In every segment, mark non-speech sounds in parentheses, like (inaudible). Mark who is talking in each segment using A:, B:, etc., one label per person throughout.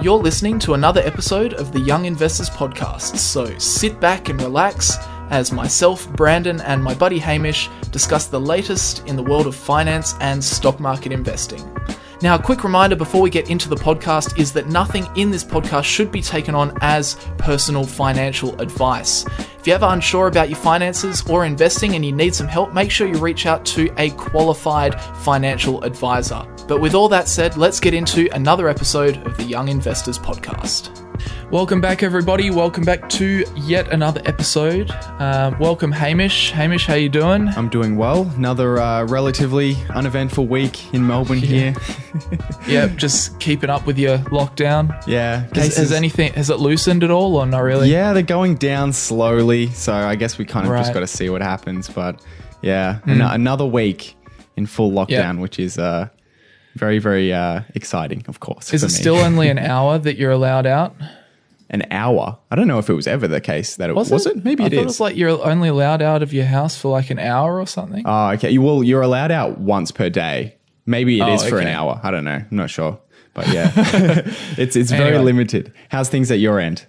A: You're listening to another episode of the Young Investors Podcast, so sit back and relax as myself, Brandon, and my buddy Hamish discuss the latest in the world of finance and stock market investing. Now, a quick reminder before we get into the podcast is that nothing in this podcast should be taken on as personal financial advice. If you're ever unsure about your finances or investing and you need some help, make sure you reach out to a qualified financial advisor. But with all that said, let's get into another episode of the Young Investors Podcast. Welcome back, everybody. Welcome back to yet another episode. Uh, welcome, Hamish. Hamish, how you doing?
B: I'm doing well. Another uh, relatively uneventful week in Melbourne here. (laughs)
A: yep, just keeping up with your lockdown.
B: Yeah.
A: Has, has anything has it loosened at all, or not really?
B: Yeah, they're going down slowly, so I guess we kind of
A: Right.
B: just got to see what happens. But yeah, an- another week in full lockdown,
A: Yeah.
B: which is uh, very, very uh, exciting, of course.
A: Is it
B: me.
A: still only (laughs) an hour that you're allowed out?
B: an hour? I don't know if it was ever the case that it was. Was it? Maybe
A: I
B: it is.
A: it was like you're only allowed out of your house for like an hour or something.
B: Oh, okay. You- Well, you're allowed out once per day. Maybe it is
A: Oh,
B: for an hour. I don't know. I'm not sure. But yeah, (laughs) (laughs) it's it's very limited. How's things at your end?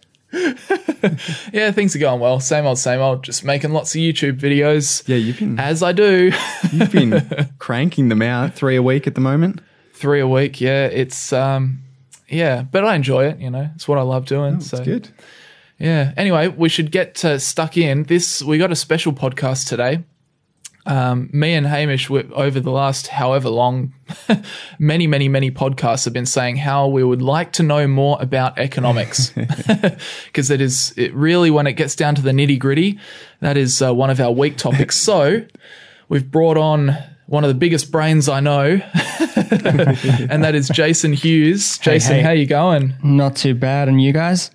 A: yeah, things are going well. Same old, same old. Just making lots of YouTube videos.
B: Yeah, you've been
A: As I do,
B: you've been cranking them out three a week at the moment.
A: Three a week. Yeah, it's um, yeah, but I enjoy it. You know, it's what I love doing. so
B: It's good.
A: Yeah. Anyway, we should get uh, stuck in. This we got a special podcast today. Um, me and Hamish, we, over the last however long, (laughs) many, many, many podcasts have been saying how we would like to know more about economics, (laughs) (laughs) because it is it really when it gets down to the nitty gritty, that is uh, one of our weak topics. so we've brought on one of the biggest brains I know, (laughs) and that is Jason Hughes. Jason,
C: hey.
A: how you going?
C: Not too bad. And you guys?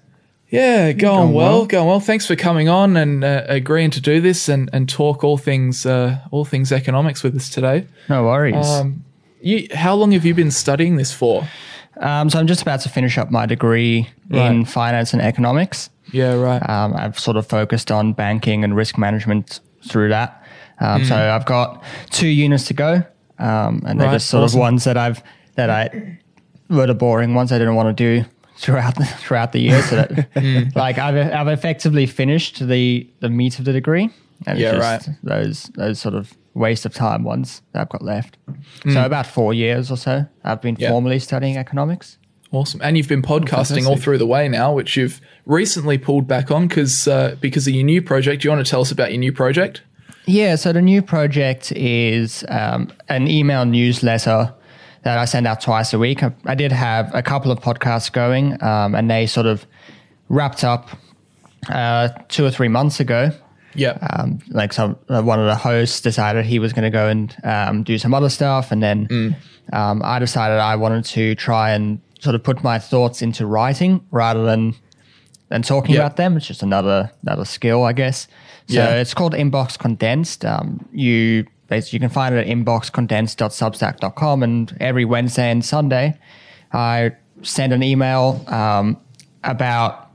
A: Yeah, going,
B: Going
A: well,
B: well.
A: going well. Thanks for coming on and uh, agreeing to do this and, and talk all things uh, all things economics with us today.
C: No worries.
A: Um, you, how long have you been studying this for?
C: Um, so I'm just about to finish up my degree in finance and economics.
A: Yeah, right.
C: Um, I've sort of focused on banking and risk management through that. Um, So I've got two units to go, um, and they're
A: Right,
C: just sort
A: awesome.
C: of ones that I've that I were the boring ones I didn't want to do throughout the, throughout the year. So that (laughs) like I've I've effectively finished the the meat of the degree. And
A: Yeah,
C: it's just Those those sort of waste of time ones that I've got left. So about four years or so, I've been
A: Yeah.
C: formally studying economics.
A: awesome. And you've been podcasting all through the way now, which you've recently pulled back on because uh, because of your new project. Do you want to tell us about your new project?
C: Yeah, so the new project is um, an email newsletter that I send out twice a week. I, I did have a couple of podcasts going, um, and they sort of wrapped up uh, two or three months ago.
A: Yeah.
C: Um, like some uh, one of the hosts decided he was going to go and um, do some other stuff, and then um, I decided I wanted to try and sort of put my thoughts into writing rather than than talking
A: Yeah.
C: about them. It's just another another skill, I guess. So
A: Yeah.
C: it's called Inbox Condensed. Um, you basically you can find it at inboxcondensed.substack.com, and every Wednesday and Sunday, I send an email um, about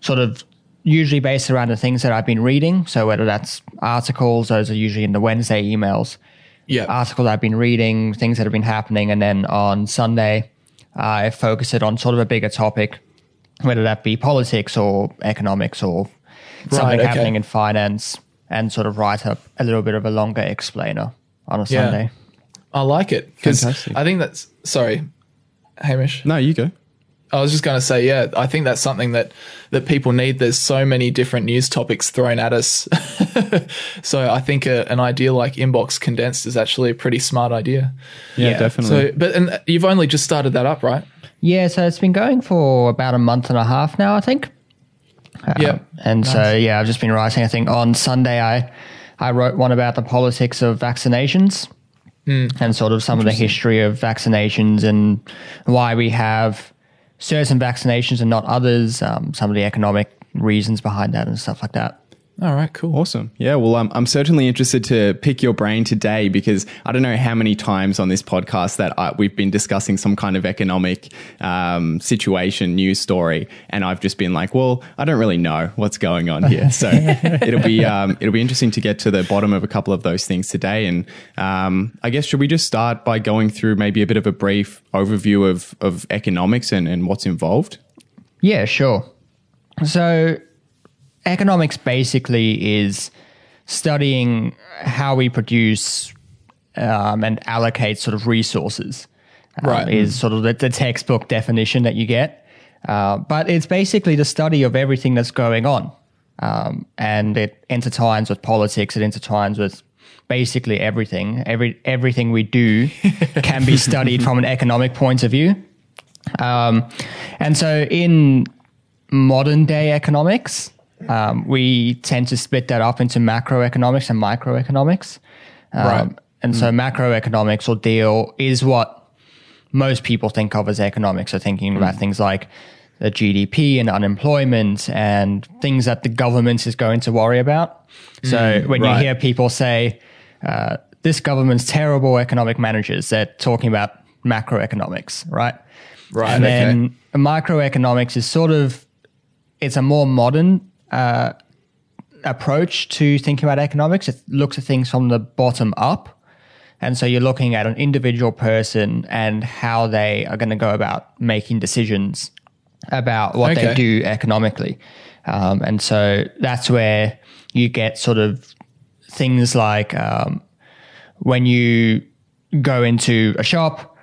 C: sort of usually based around the things that I've been reading. So whether that's articles, those are usually in the Wednesday emails.
A: yeah.
C: Articles I've been reading, things that have been happening, and then on Sunday, I focus it on sort of a bigger topic, whether that be politics or economics or something
A: okay.
C: happening in finance, and sort of write up a little bit of a longer explainer on a
A: Yeah.
C: Sunday.
A: I like it because
B: Fantastic.
A: I think that's sorry, Hamish.
B: No, you go.
A: I was just going to say, yeah, I think that's something that that people need. There's so many different news topics thrown at us, (laughs) so I think a, an idea like Inbox Condensed is actually a pretty smart idea.
B: Yeah,
C: Yeah.
B: definitely.
A: So, but and you've only just started that up, right?
C: Yeah, so it's been going for about a month and a half now, I think.
A: Yeah,
C: And so yeah, I've just been writing. I think on Sunday I I wrote one about the politics of vaccinations and sort of some of the history of vaccinations and why we have certain vaccinations and not others. Um, some of the economic reasons behind that and stuff like that.
A: All right, cool.
B: Awesome. Yeah, well, I'm, I'm certainly interested to pick your brain today because I don't know how many times on this podcast that I, we've been discussing some kind of economic um, situation, news story, and I've just been like, well, I don't really know what's going on here. So (laughs) it'll be um, it'll be interesting to get to the bottom of a couple of those things today. And um, I guess should we just start by going through maybe a bit of a brief overview of of economics and, and what's involved?
C: Yeah, sure. So economics basically is studying how we produce um, and allocate sort of resources. Um,
A: Right.
C: Is sort of the, the textbook definition that you get. Uh, but it's basically the study of everything that's going on. Um, and it intertwines with politics, it intertwines with basically everything. Every everything we do (laughs) can be studied from an economic point of view. Um, and so in modern day economics, um, we tend to split that up into macroeconomics and microeconomics. Um,
A: Right.
C: And so macroeconomics or deal is what most people think of as economics. So thinking about things like the GDP and unemployment and things that the government is going to worry about. So when
A: right.
C: you hear people say, uh, this government's terrible economic managers, they're talking about macroeconomics, right?
A: Right,
C: And
A: okay.
C: then microeconomics is sort of, it's a more modern uh, approach to thinking about economics. It looks at things from the bottom up. And so you're looking at an individual person and how they are going to go about making decisions about what
A: Okay.
C: they do economically. Um, and so that's where you get sort of things like um, when you go into a shop,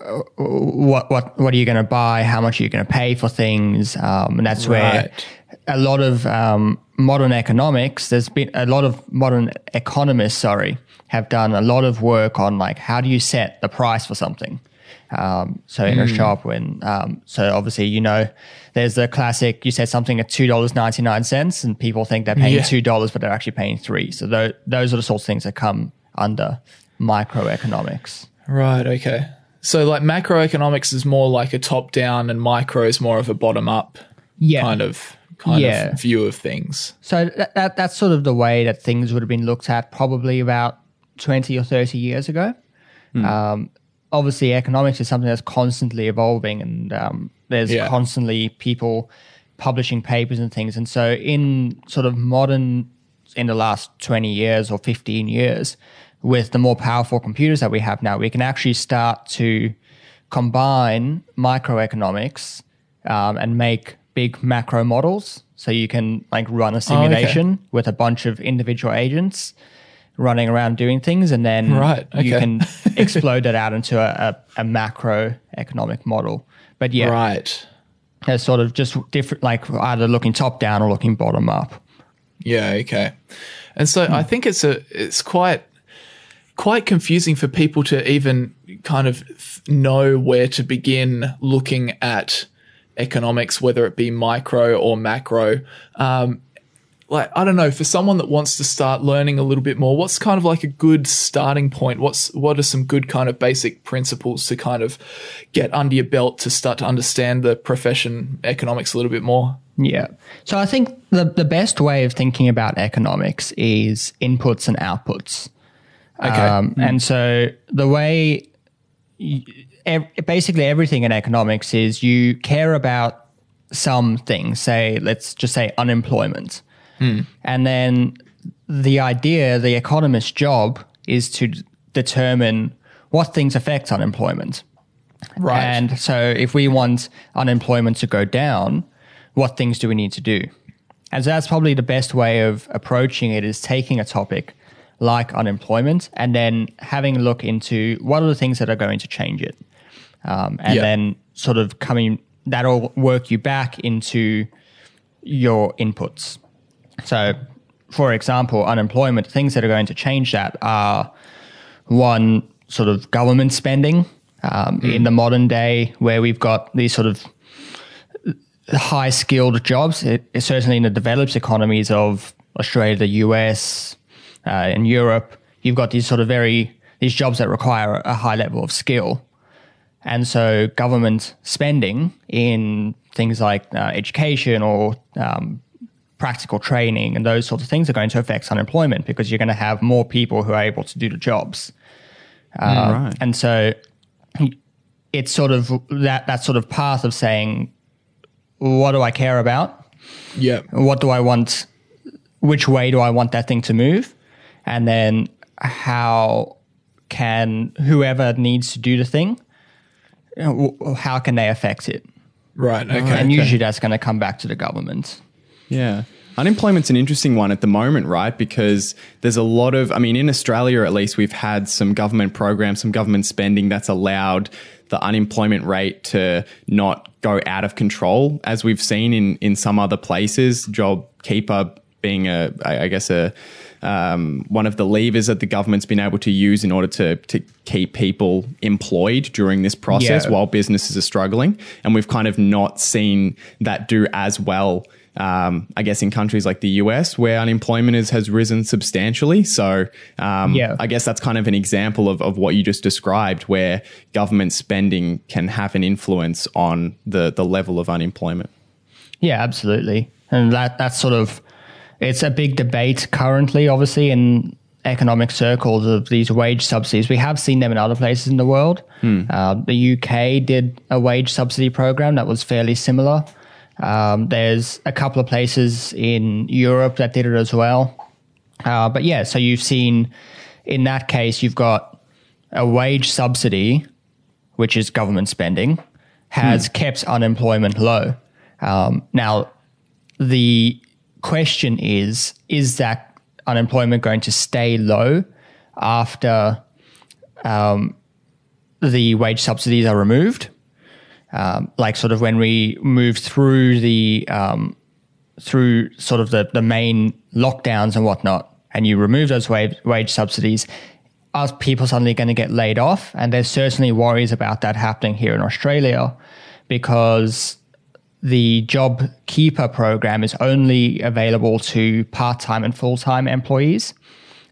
C: uh, what what what are you going to buy? How much are you going to pay for things? Um, and that's where
A: Right.
C: A lot of um, modern economics. There's been a lot of modern economists. Sorry, have done a lot of work on like how do you set the price for something. Um, so in a shop, when um, so obviously you know there's the classic. You said something at two dollars ninety nine cents, and people think they're paying
A: Yeah.
C: two dollars, but they're actually paying three. So tho- those are the sorts of things that come under microeconomics.
A: Right. Okay. So like macroeconomics is more like a top down, and micro is more of a bottom up
C: Yeah.
A: kind of kind
C: Yeah.
A: of view of things.
C: So that, that that's sort of the way that things would have been looked at probably about twenty or thirty years ago. Um, obviously, economics is something that's constantly evolving, and um, there's
A: Yeah.
C: constantly people publishing papers and things. And so, in sort of modern, in the last twenty years or fifteen years, with the more powerful computers that we have now, we can actually start to combine microeconomics um, and make big macro models. So you can like run a oh, simulation with a bunch of individual agents running around doing things, and then
A: Right,
C: you can (laughs) explode that out into a, a, a macro economic model. But yeah,
A: Right.
C: it's sort of just different, like either looking top down or looking bottom up.
A: Yeah. Okay. And so I hmm. think it's a it's quite quite confusing for people to even kind of know where to begin looking at economics, whether it be micro or macro. Um, like I don't know, for someone that wants to start learning a little bit more, what's kind of like a good starting point? What's what are some good kind of basic principles to kind of get under your belt to start to understand the profession economics a little bit more?
C: Yeah. So I think the, the best way of thinking about economics is inputs and outputs.
A: Okay.
C: Um, And so the way, ev- basically everything in economics is you care about some things, say, let's just say unemployment. Hmm. And then the idea, the economist's job is to d- determine what things affect unemployment.
A: right.
C: And so if we want unemployment to go down, what things do we need to do? And so that's probably the best way of approaching it is taking a topic like unemployment and then having a look into what are the things that are going to change it. Um, and
A: Yeah.
C: then sort of coming, that'll work you back into your inputs. So, for example, unemployment, things that are going to change that are one, sort of government spending um, in the modern day where we've got these sort of high skilled jobs, it, it's certainly in the developed economies of Australia, the US, uh, and Europe, you've got these sort of very, these jobs that require a high level of skill. And so government spending in things like uh, education or um, practical training and those sorts of things are going to affect unemployment because you're going to have more people who are able to do the jobs. Uh,
B: right.
C: And so it's sort of that, that sort of path of saying, what do I care about?
A: Yeah.
C: What do I want? Which way do I want that thing to move? And then how can whoever needs to do the thing, you know, w- how can they affect it?
A: Right. Uh, okay.
C: and usually that's going to come back to the government.
B: Yeah. Unemployment's an interesting one at the moment, right? Because there's a lot of, I mean, in Australia at least, we've had some government programs, some government spending that's allowed the unemployment rate to not go out of control, as we've seen in, in some other places. JobKeeper being a, I I guess, a, um, one of the levers that the government's been able to use in order to, to keep people employed during this process
C: Yeah.
B: while businesses are struggling. And we've kind of not seen that do as well um, I guess in countries like the US where unemployment is, has risen substantially. So um,
C: Yeah.
B: I guess that's kind of an example of, of what you just described, where government spending can have an influence on the, the level of unemployment.
C: Yeah, absolutely. And that that's sort of it's a big debate currently, obviously, in economic circles of these wage subsidies. We have seen them in other places in the world. Uh, the UK did a wage subsidy program that was fairly similar. Um, there's a couple of places in Europe that did it as well. Uh, but yeah, so you've seen in that case, you've got a wage subsidy, which is government spending, has kept unemployment low. Um, now, the question is is that unemployment going to stay low after um, the wage subsidies are removed? Um, like sort of when we move through the um, through sort of the, the main lockdowns and whatnot, and you remove those wage, wage subsidies, are people suddenly going to get laid off? And there's certainly worries about that happening here in Australia because the job keeper program is only available to part-time and full-time employees.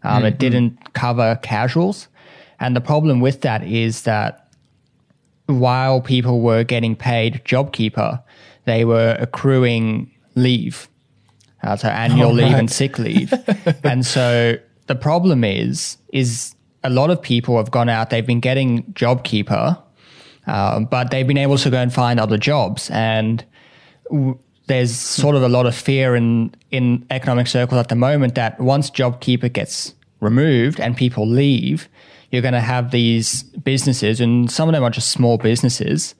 C: Um, It didn't cover casuals. And the problem with that is that while people were getting paid JobKeeper, they were accruing leave, uh, so annual leave and sick leave. (laughs) and so the problem is, is a lot of people have gone out, they've been getting JobKeeper, um, but they've been able to go and find other jobs. And w- there's sort of a lot of fear in, in economic circles at the moment that once JobKeeper gets removed and people leave, you're going to have these businesses, and some of them are just small businesses,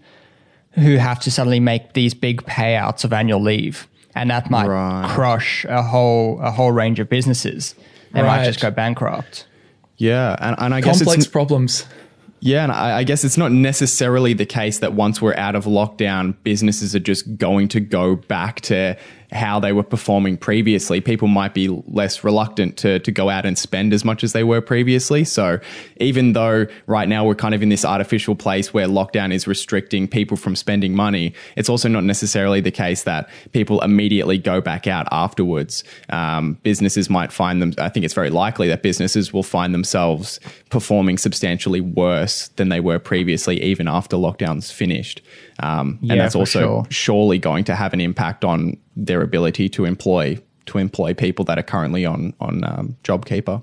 C: who have to suddenly make these big payouts of annual leave, and that might
B: Right.
C: crush a whole a whole range of businesses. They might
A: Right.
C: just go bankrupt.
B: Yeah, and, and I guess
A: Complex
B: it's
A: problems.
B: Yeah, and I, I guess it's not necessarily the case that once we're out of lockdown, businesses are just going to go back to how they were performing previously. People might be less reluctant to to go out and spend as much as they were previously. So even though right now we're kind of in this artificial place where lockdown is restricting people from spending money, it's also not necessarily the case that people immediately go back out afterwards. Um, businesses might find them. I think it's very likely that businesses will find themselves performing substantially worse than they were previously, even after lockdown's finished. Um,
C: Yeah,
B: and that's also
C: sure.
B: surely going to have an impact on their ability to employ to employ people that are currently on on um, JobKeeper.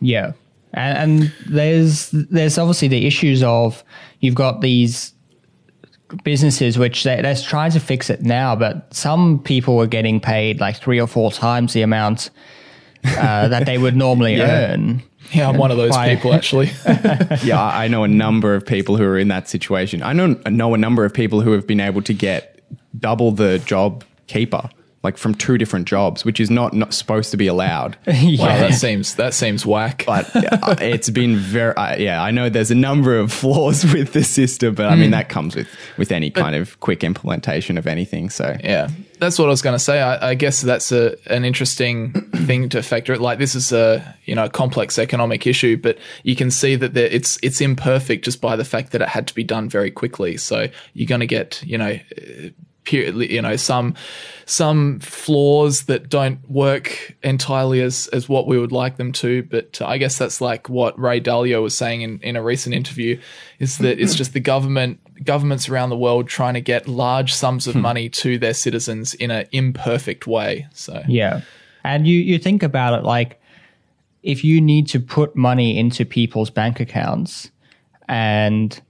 C: Yeah, and, and there's there's obviously the issues of you've got these businesses which they, they're trying to fix it now, but some people are getting paid like three or four times the amount uh, that they would normally
B: Yeah.
C: earn.
A: Yeah, I'm one of those
C: Why-
A: people actually. (laughs)
B: yeah, I I know a number of people who are in that situation. I know know a number of people who have been able to get double the job keeper, like from two different jobs, which is not not supposed to be allowed. (laughs)
C: yeah.
A: Wow, that seems that seems whack.
B: But uh, it's been very uh, yeah. I know there's a number of flaws (laughs) with the system, but I mean that comes with with any kind of quick implementation of anything. So
A: Yeah, that's what I was going to say. I, I guess that's a an interesting (clears throat) thing to factor. it. Like this is a you know a complex economic issue, but you can see that there, it's it's imperfect just by the fact that it had to be done very quickly. So you're going to get you know. Pure- You know some some flaws that don't work entirely as as what we would like them to, but I guess that's like what Ray Dalio was saying in, in a recent interview, is that it's just the government governments around the world trying to get large sums of hmm. money to their citizens in an imperfect way. So
C: Yeah. And you, you think about it like if you need to put money into people's bank accounts and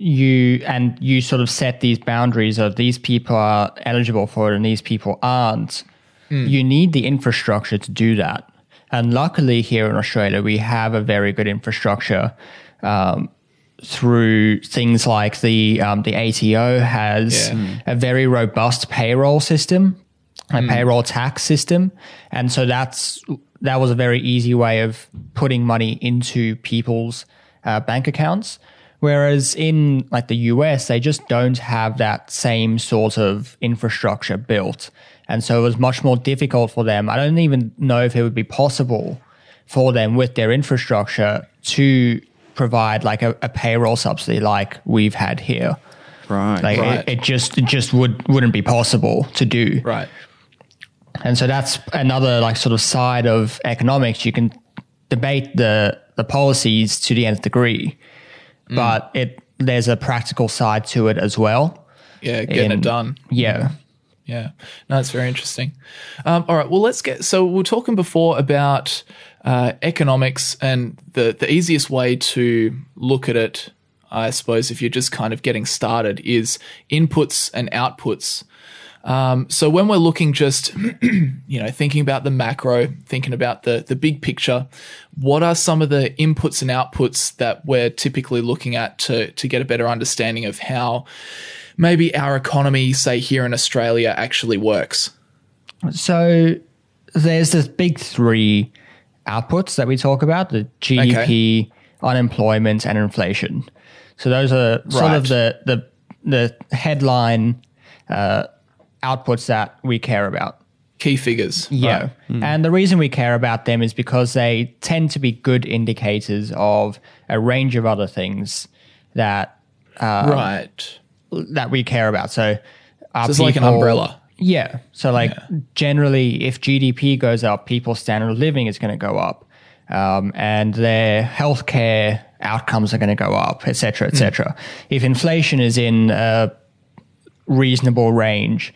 C: you and you sort of set these boundaries of these people are eligible for it and these people aren't, you need the infrastructure to do that. And luckily here in Australia, we have a very good infrastructure um, through things like the um, the ATO has
A: Yeah.
C: a very robust payroll system, a payroll tax system, and so that's that was a very easy way of putting money into people's uh, bank accounts. Whereas in like the US, they just don't have that same sort of infrastructure built, and so it was much more difficult for them. I don't even know if it would be possible for them with their infrastructure to provide like a, a payroll subsidy like we've had here.
B: Right.
C: Like
A: Right.
C: it, it just it just would wouldn't be possible to do.
A: right.
C: And so that's another like sort of side of economics. You can debate the the policies to the nth degree, but it there's a practical side to it as well.
A: Yeah, getting
C: In-
A: it done.
C: Yeah.
A: Yeah, no, it's very interesting. Um, all right, well, let's get. So we are talking before about uh, economics and the the easiest way to look at it, I suppose, if you're just kind of getting started, is inputs and outputs. Um, so when we're looking just, (clears throat) you know, thinking about the macro, thinking about the the big picture, what are some of the inputs and outputs that we're typically looking at to to get a better understanding of how maybe our economy, say here in Australia, actually works?
C: So there's the big three outputs that we talk about: the GDP, unemployment, and inflation. So those are sort
A: Right.
C: of the the the headline uh, outputs that we care about.
A: Key figures.
C: Yeah.
A: Right. Mm.
C: And the reason we care about them is because they tend to be good indicators of a range of other things that um,
A: right.
C: that we care about. So,
A: So it's like an umbrella.
C: Yeah. So, like, generally, if GDP goes up, people's standard of living is going to go up, um, and their healthcare outcomes are going to go up, et cetera, et hmm. cetera. If inflation is in a reasonable range,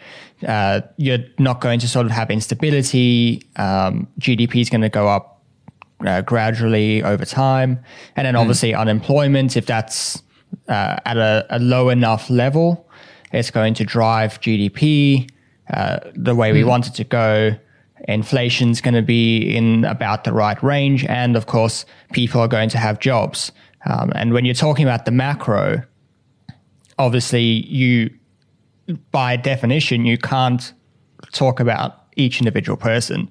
C: uh, you're not going to sort of have instability. Um, GDP is going to go up uh, gradually over time. And then obviously unemployment, if that's uh, at a, a low enough level, it's going to drive GDP uh, the way we want it to go. Inflation's going to be in about the right range. And of course, people are going to have jobs. Um, and when you're talking about the macro, obviously you, by definition, you can't talk about each individual person.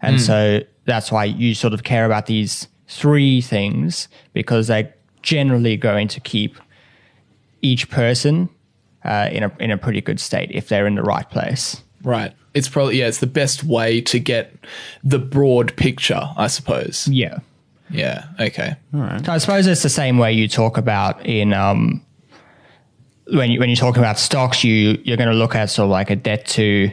C: And so that's why you sort of care about these three things because they're generally going to keep each person uh, in a in a pretty good state if they're in the right place.
A: Right. It's probably yeah. It's the best way to get the broad picture, I suppose.
C: Yeah.
A: Yeah. Okay. All right.
C: I suppose it's the same way you talk about in um, when you when you talk about stocks, you you're going to look at sort of like a debt to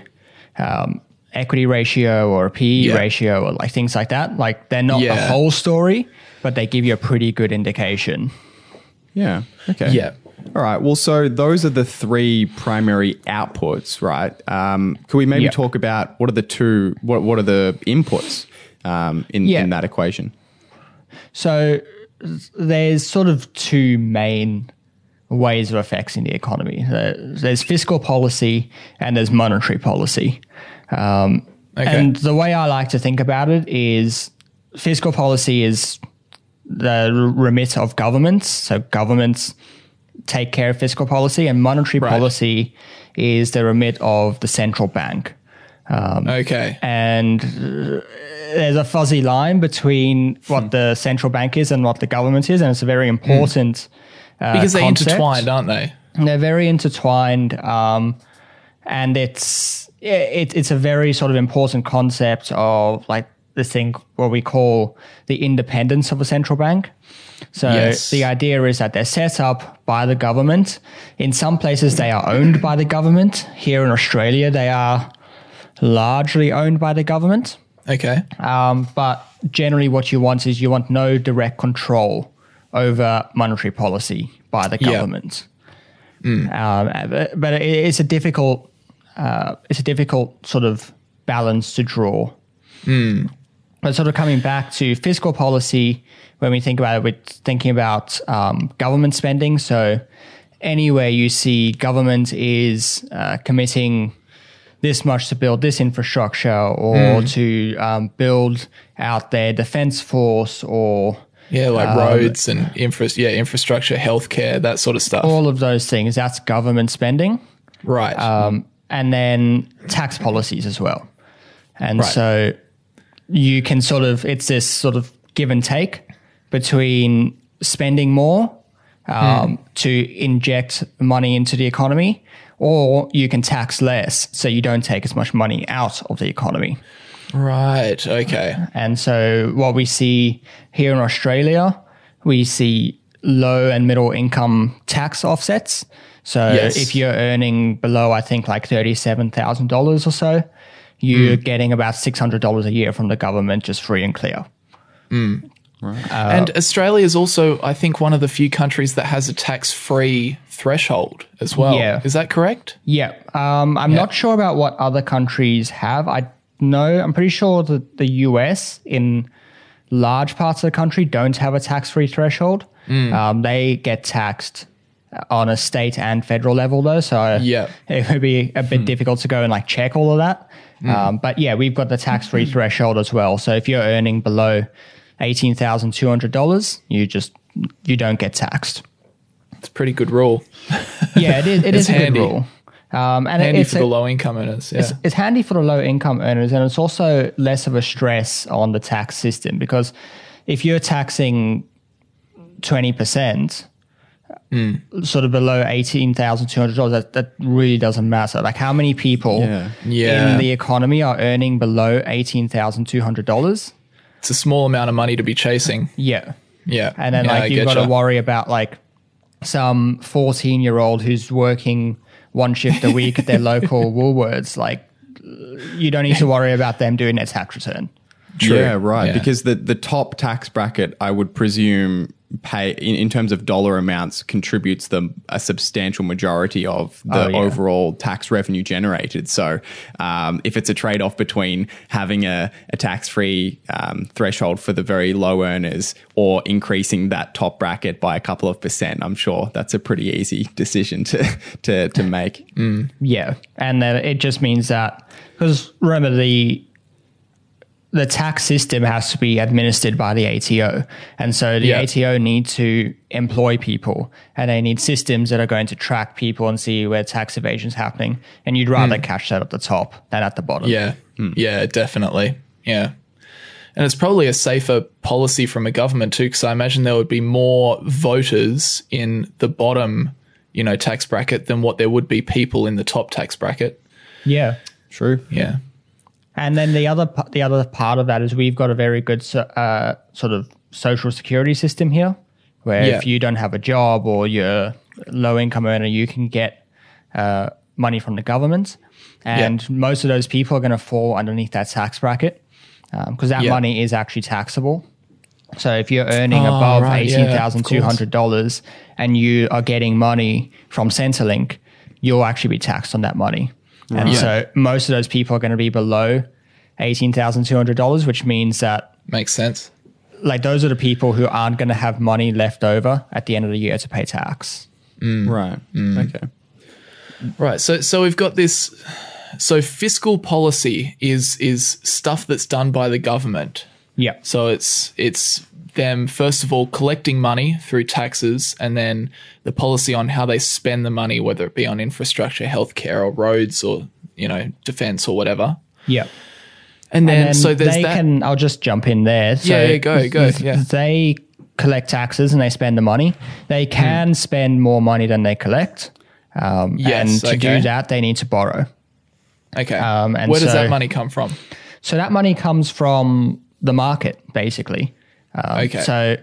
C: um, equity ratio or a PE
A: Yeah.
C: ratio or like things like that. Like they're not the whole story, but they give you a pretty good indication.
B: Yeah. Okay.
A: Yeah.
B: All right. Well, so those are the three primary outputs, right? Um, could we maybe
C: Yeah.
B: talk about what are the two? What What are the inputs um, in
C: Yeah.
B: in that equation?
C: So there's sort of two main ways of affecting the economy. There's fiscal policy and there's monetary policy. Um,
A: Okay.
C: And the way I like to think about it is fiscal policy is the remit of governments. So governments take care of fiscal policy, and monetary
A: Right.
C: policy is the remit of the central bank
A: Okay.
C: and uh, there's a fuzzy line between what the central bank is and what the government is, and it's a very important uh,
A: Because they're
C: concept.
A: intertwined, aren't they?
C: They're very intertwined, um, and it's it, it's a very sort of important concept of like this thing what we call the independence of a central bank. So
A: Yes.
C: the idea is that they're set up by the government. In some places, they are owned by the government. Here in Australia, they are largely owned by the government.
A: Okay.
C: Um, but generally, what you want is you want no direct control over monetary policy by the
A: Yeah.
C: government. Um, but, it- it's a difficult, uh, it's a difficult sort of balance to draw. But sort of coming back to fiscal policy, when we think about it, we're thinking about um, government spending. So anywhere you see government is uh, committing this much to build this infrastructure or to um, build out their defense force or
A: Yeah, like
C: Um,
A: roads and infra- yeah, infrastructure, healthcare, that sort of stuff.
C: all of those things, that's government spending.
A: right.
C: um, and then tax policies as well. And
A: Right.
C: so you can sort of, it's this sort of give and take between spending more um, to inject money into the economy, or you can tax less so you don't take as much money out of the economy.
A: Right. Okay.
C: And so what we see here in Australia, we see low and middle income tax offsets. So
A: Yes.
C: if you're earning below, I think like $37,000 or so, you're
A: Hmm.
C: getting about $600 a year from the government just free and clear.
A: and Australia is also, I think, one of the few countries that has a tax-free threshold as well.
C: Yeah.
A: Is that correct?
C: Yeah. Um, I'm not sure about what other countries have. I know, I'm pretty sure that the US in large parts of the country don't have a tax free threshold. Um, they get taxed on a state and federal level though. So
A: Yeah. (laughs)
C: it would be a bit difficult to go and like check all of that. Um, but yeah, we've got the tax free threshold as well. So if you're earning below $18,200, you just, you don't get taxed.
A: It's a pretty good rule.
C: Yeah, it is, it (laughs) is a
A: handy.
C: good rule. Um, and
A: Handy
C: it's
A: for the low-income earners. Yeah.
C: it's, it's handy for the low income earners and it's also less of a stress on the tax system because if you're taxing 20% sort of below $18,200 that, that really doesn't matter like how many people
B: Yeah.
A: Yeah.
C: in the economy are earning below $18,200
A: it's a small amount of money to be chasing.
C: yeah
A: Yeah.
C: and then like you've got to worry about like some 14 year old who's working one shift a week at their local (laughs) Woolworths. Like you don't need to worry about them doing their tax return.
A: True.
B: Yeah, right.
A: Yeah.
B: Because the, the top tax bracket, I would presume, pay in, in terms of dollar amounts, contributes the a substantial majority of the
C: Oh, yeah.
B: overall tax revenue generated. So, um, if it's a trade off between having a, a tax free um, threshold for the very low earners or increasing that top bracket by a couple of percent, I'm sure that's a pretty easy decision to to to make.
C: Yeah, and it just means that because remember the the tax system has to be administered by the ATO, and so the
A: Yeah.
C: ATO need to employ people, and they need systems that are going to track people and see where tax evasion is happening. And you'd rather hmm. catch that at the top than at the bottom.
A: Yeah. Hmm. Yeah, definitely. Yeah. And it's probably a safer policy from a government too, because I imagine there would be more voters in the bottom, you know, tax bracket than what there would be people in the top tax bracket.
C: yeah.
B: True.
A: Yeah.
C: And then the other the other part of that is we've got a very good uh, sort of social security system here, where
A: Yeah.
C: if you don't have a job or you're low income earner, you can get uh, money from the government, and most of those people are going to fall underneath that tax bracket because that
A: Yeah.
C: money is actually taxable. So if you're earning
A: Oh,
C: above
A: right, yeah,
C: eighteen thousand two hundred dollars and you are getting money from Centrelink, you'll actually be taxed on that money. And
A: Yeah.
C: so most of those people are going to be below eighteen thousand two hundred dollars, which means that
A: Makes sense.
C: like those are the people who aren't going to have money left over at the end of the year to pay tax. Mm.
B: Right. Mm. Okay.
A: Right. So so we've got this so fiscal policy is is stuff that's done by the government.
C: Yeah.
A: So it's it's them first of all collecting money through taxes and then the policy on how they spend the money, whether it be on infrastructure, healthcare or roads or, you know, defense or whatever.
C: Yeah.
A: And then,
C: And
A: so there's
C: they
A: that
C: can. I'll just jump in there. So
A: Yeah, yeah, go, go, yeah.
C: They collect taxes and they spend the money. They
A: Hmm.
C: can spend more money than they collect. Um,
A: Yes,
C: and to
A: okay.
C: do that, they need to borrow.
A: Okay.
C: Um, and
A: Where does
C: so-
A: that money come from?
C: So that money comes from the market, basically. Um,
A: Okay.
C: So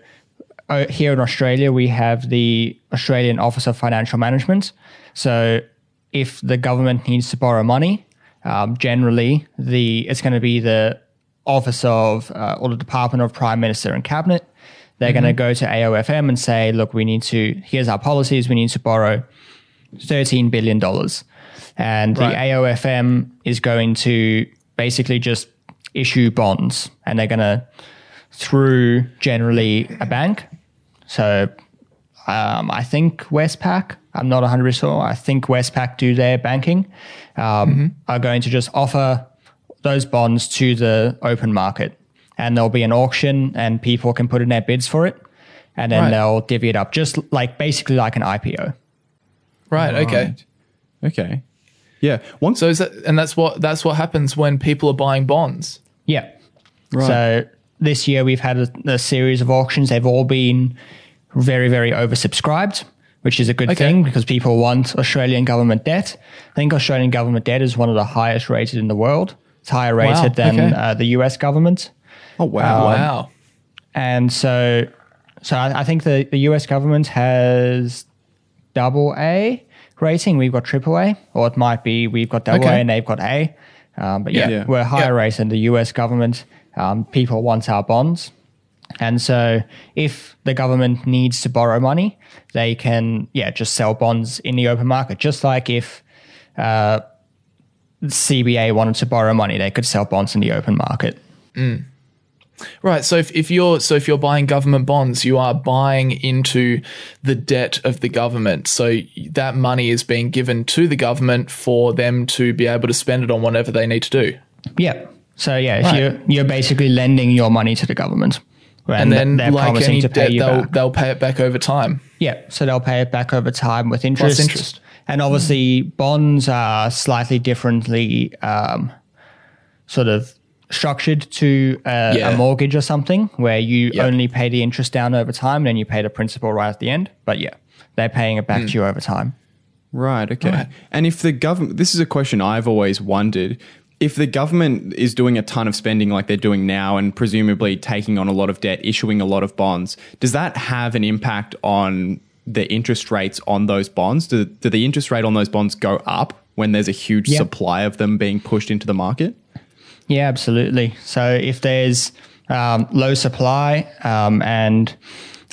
C: uh, here in Australia, we have the Australian Office of Financial Management. So if the government needs to borrow money, um, generally the it's going to be the Office of uh, or the Department of Prime Minister and Cabinet. they're going to go to AOFM and say, look, we need to, here's our policies, we need to borrow $13 billion. And
A: Right.
C: the AOFM is going to basically just issue bonds and they're going to, through generally a bank. So um, I think Westpac, I'm not 100% sure, I think Westpac do their banking, um, are going to just offer those bonds to the open market. And there'll be an auction and people can put in their bids for it. And then
A: Right.
C: they'll divvy it up, just like basically like an IPO.
A: Right. Okay.
B: Right. Okay. Yeah. Once
A: So is that, and that's what that's what happens when people are buying bonds.
C: Yeah.
B: Right.
C: So this year we've had a, a series of auctions. They've all been very, very oversubscribed, which is a good
A: Okay.
C: thing because people want Australian government debt. I think Australian government debt is one of the highest rated in the world. It's higher rated
A: Wow,
C: than
A: okay.
C: uh, the US government.
B: oh wow.
A: wow.
C: And so, so I, I think the, the US government has double A rating. We've got triple A, or it might be we've got double
A: Okay.
C: A and they've got A. Um, but yeah,
B: Yeah.
C: we're higher
A: Yeah.
C: rated than the US government. Um, people want our bonds. And so if the government needs to borrow money, they can, yeah, just sell bonds in the open market. Just like if uh, CBA wanted to borrow money, they could sell bonds in the open market.
A: Right. So if, if you're so if you're buying government bonds, you are buying into the debt of the government. So that money is being given to the government for them to be able to spend it on whatever they need to do.
C: Yeah. So yeah, if
A: Right.
C: you're you're basically lending your money to the government,
A: And then
C: they're
A: like
C: promising to pay
A: debt,
C: you
A: they'll
C: back.
A: they'll pay it back over time.
C: Yeah, so they'll pay it back over time with interest.
A: interest.
C: And obviously, bonds are slightly differently um, sort of structured to a,
A: Yeah.
C: a mortgage or something, where you
A: Yep.
C: only pay the interest down over time, and then you pay the principal right at the end. But yeah, they're paying it back
A: Hmm.
C: to you over time.
B: Right. Okay.
A: Right.
B: And if the government, this is a question I've always wondered. If the government is doing a ton of spending like they're doing now and presumably taking on a lot of debt, issuing a lot of bonds, does that have an impact on the interest rates on those bonds? Do, do the interest rate on those bonds go up when there's a huge
C: Yeah.
B: supply of them being pushed into the market?
C: Yeah, absolutely. So if there's um, low supply um, and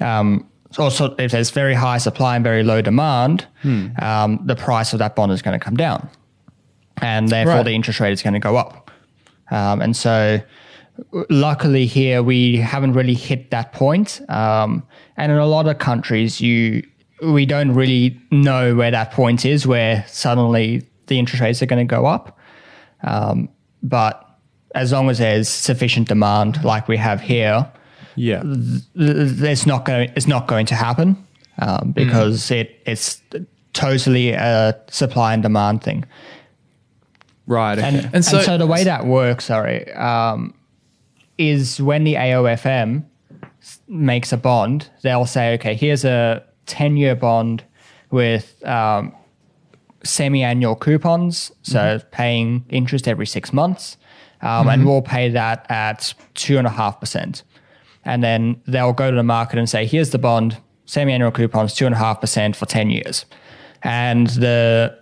C: um, also if there's very high supply and very low demand, um, the price of that bond is going to come down, and therefore
A: Right.
C: the interest rate is going to go up. Um, and so, luckily here we haven't really hit that point. Um, and in a lot of countries, you we don't really know where that point is, where suddenly the interest rates are going to go up. Um, but as long as there's sufficient demand, like we have here,
B: Yeah.
C: it's not going. It's not going to happen um, because it it's totally a supply and demand thing.
B: Right. Okay.
C: And,
A: And
C: and,
A: so-
C: so, the way that works, sorry, um, is when the AOFM makes a bond, they'll say, okay, here's a 10 year bond with um, semi annual coupons, so paying interest every six months. Um, And we'll pay that at 2.5%. And then they'll go to the market and say, here's the bond, semi annual coupons, 2.5% for 10 years. And the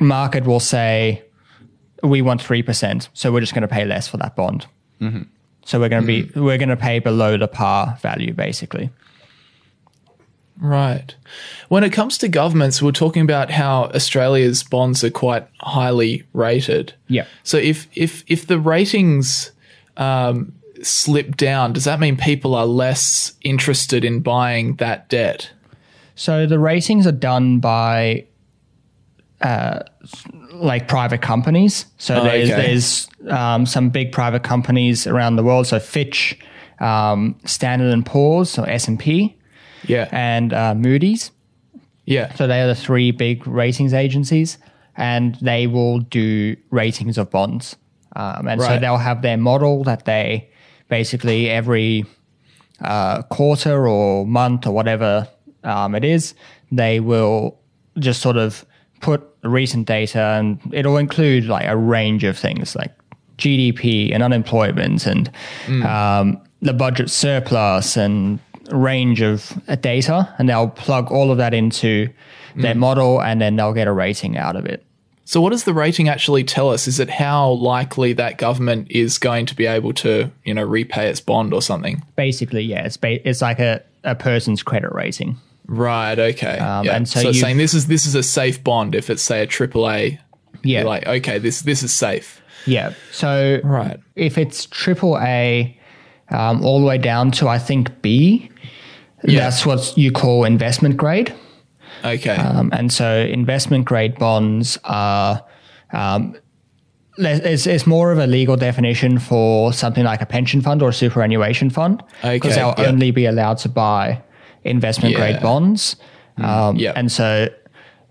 C: market will say, we want 3%. So we're just going to pay less for that bond. So we're going to be, we're going to pay below the par value, basically.
A: Right. When it comes to governments, we're talking about how Australia's bonds are quite highly rated.
C: Yeah.
A: So if if if the ratings um, slip down, does that mean people are less interested in buying that debt?
C: So the ratings are done by uh, like private companies. So
A: Oh,
C: there's,
A: okay.
C: there's um, some big private companies around the world. So Fitch, um, Standard and Poor's, or S and P,
A: Yeah.
C: and uh, Moody's.
A: yeah.
C: So they are the three big ratings agencies, and they will do ratings of bonds. Um, and so they'll have their model that they basically every uh, quarter or month or whatever um, it is, they will just sort of put recent data, and it'll include like a range of things like GDP and unemployment and um, the budget surplus and range of uh, data, and they'll plug all of that into their model, and then they'll get a rating out of it.
A: So, what does the rating actually tell us? Is it how likely that government is going to be able to, you know, repay its bond or something?
C: Basically, yeah, it's ba- it's like a, a person's credit rating.
A: Right. Okay.
C: Um,
A: yeah.
C: and so
A: so saying this is this is a safe bond. If it's say a AAA,
C: Yeah,
A: like okay, this this is safe.
C: yeah. So
A: Right.
C: if it's triple A, um, all the way down to I think B,
A: Yeah.
C: that's what you call investment grade.
A: Okay.
C: Um, and so investment grade bonds are, um, it's, it's more of a legal definition for something like a pension fund or a superannuation fund.
A: Okay,
C: Because they'll
A: yeah.
C: only be allowed to buy investment
A: Yeah. Mm,
C: grade bonds. Um,
A: yeah.
C: And so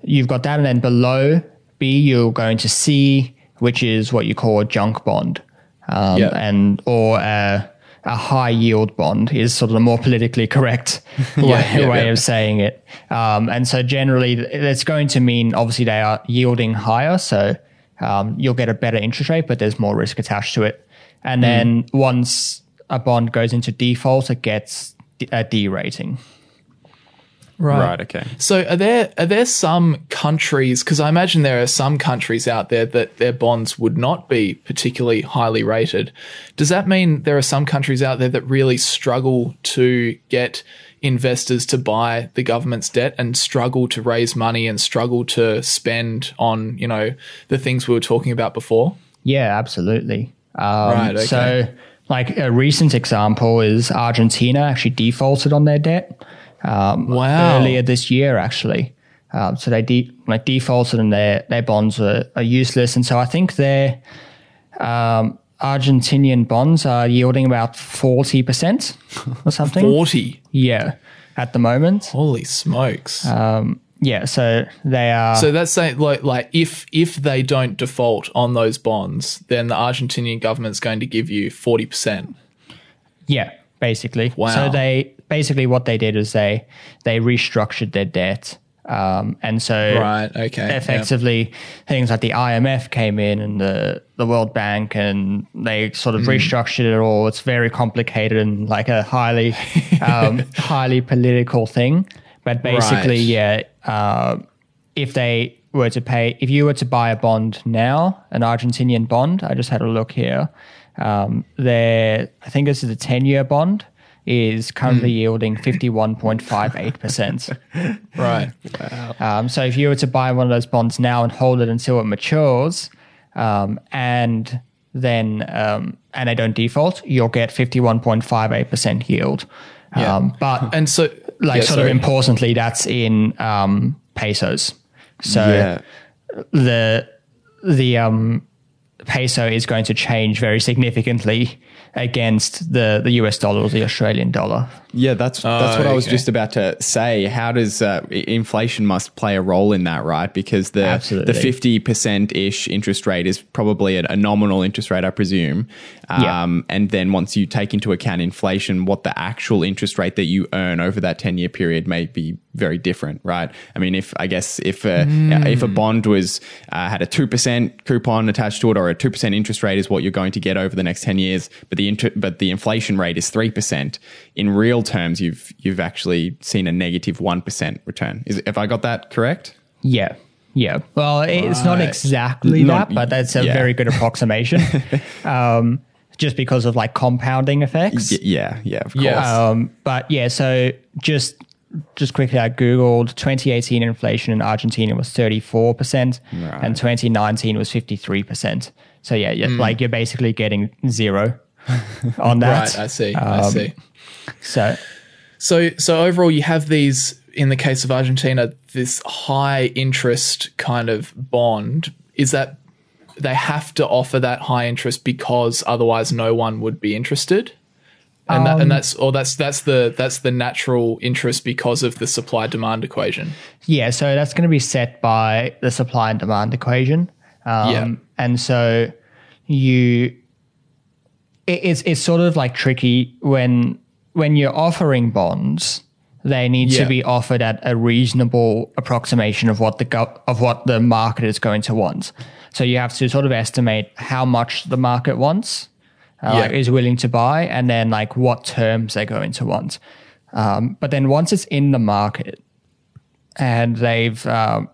C: you've got that. And then below B, you're going to C, which is what you call a junk bond. Um,
A: Yeah.
C: And, or a, a high yield bond is sort of the more politically correct (laughs) (laughs) way,
A: yeah,
C: way
A: yeah.
C: of saying it. Um, and so generally, it's going to mean obviously they are yielding higher, so um, you'll get a better interest rate, but there's more risk attached to it. And then once a bond goes into default, it gets a D rating.
B: Right. Okay.
A: So are there are there some countries because I imagine there are some countries out there that their bonds would not be particularly highly rated. Does that mean there are some countries out there that really struggle to get investors to buy the government's debt and struggle to raise money and struggle to spend on, you know, the things we were talking about before?
C: Yeah, absolutely. Um,
A: Right, okay.
C: So, like a recent example is Argentina actually defaulted on their debt um,
A: Wow.
C: earlier this year, actually. Um, so they de- like defaulted and their their bonds are, are useless, and so I think their um, Argentinian bonds are yielding about forty percent or (laughs) something.
A: 40.
C: Yeah, at the moment.
A: Holy smokes.
C: Yeah, so they are.
A: So that's saying like like if if they don't default on those bonds, then the Argentinian government's going to give you forty percent.
C: Yeah, basically.
A: Wow.
C: So they basically what they did is they they restructured their debt, um, and so
A: Right. Okay.
C: effectively things like the IMF came in and the the World Bank and they sort of restructured it all. It's very complicated and like a highly (laughs) um, highly political thing. But basically,
A: Right.
C: yeah, uh, if they were to pay, if you were to buy a bond now, an Argentinian bond, I just had a look here. Um, their, I think this is a ten-year bond, is currently
A: Hmm.
C: yielding (laughs) fifty-one point five eight percent. (laughs)
A: Right.
C: Um, so if you were to buy one of those bonds now and hold it until it matures, um, and then um, and they don't default, you'll get fifty one point five eight percent yield.
A: Yeah.
C: Um, but (laughs)
A: And so
C: like
A: yeah,
C: sort
A: sorry.
C: of importantly, that's in um, pesos. So
B: yeah.
C: the the um, peso is going to change very significantly against the, the US dollar or the Australian dollar.
B: Yeah, that's that's what I was
A: okay.
B: just about to say. How does uh, inflation must play a role in that, right? Because the
C: Absolutely.
B: the fifty percent ish interest rate is probably a, nominal interest rate, I presume.
C: Yeah.
B: Um, And then once you take into account inflation, what the actual interest rate that you earn over that ten year period may be very different, right? I mean, if I guess if a, if a bond was uh, had a two percent coupon attached to it, or a two percent interest rate is what you're going to get over the next ten years, but the inter- but the inflation rate is three percent. In real terms, you've you've actually seen a negative one percent return. Is have I got that correct?
C: Yeah. Yeah. Well, it's not exactly
B: Not-
C: that, but that's a
B: yeah.
C: very good approximation. (laughs) um, just because of like compounding effects.
B: Y- yeah, yeah, of course.
A: Yeah.
C: Um, but yeah, so just just quickly, I googled 2018 inflation in Argentina was 34 percent,
B: Right.
C: and 2019 was 53 percent. So yeah, yeah like you're basically getting zero on that. (laughs)
A: Right, I see. I
C: Um,
A: see.
C: So
A: So so overall you have these in the case of Argentina, this high interest kind of bond. Is that they have to offer that high interest because otherwise no one would be interested? And that,
C: Um,
A: and that's or that's that's the that's the natural interest because of the supply demand equation.
C: Yeah, so that's going to be set by the supply and demand equation. Um,
A: Yeah.
C: And so you, it, it's it's sort of like tricky when when you're offering bonds, they need
A: Yeah.
C: to be offered at a reasonable approximation of what the gov- of what the market is going to want. So you have to sort of estimate how much the market wants, uh,
A: Yeah.
C: like, is willing to buy, and then like what terms they're going to want. Um, but then once it's in the market, and they've um,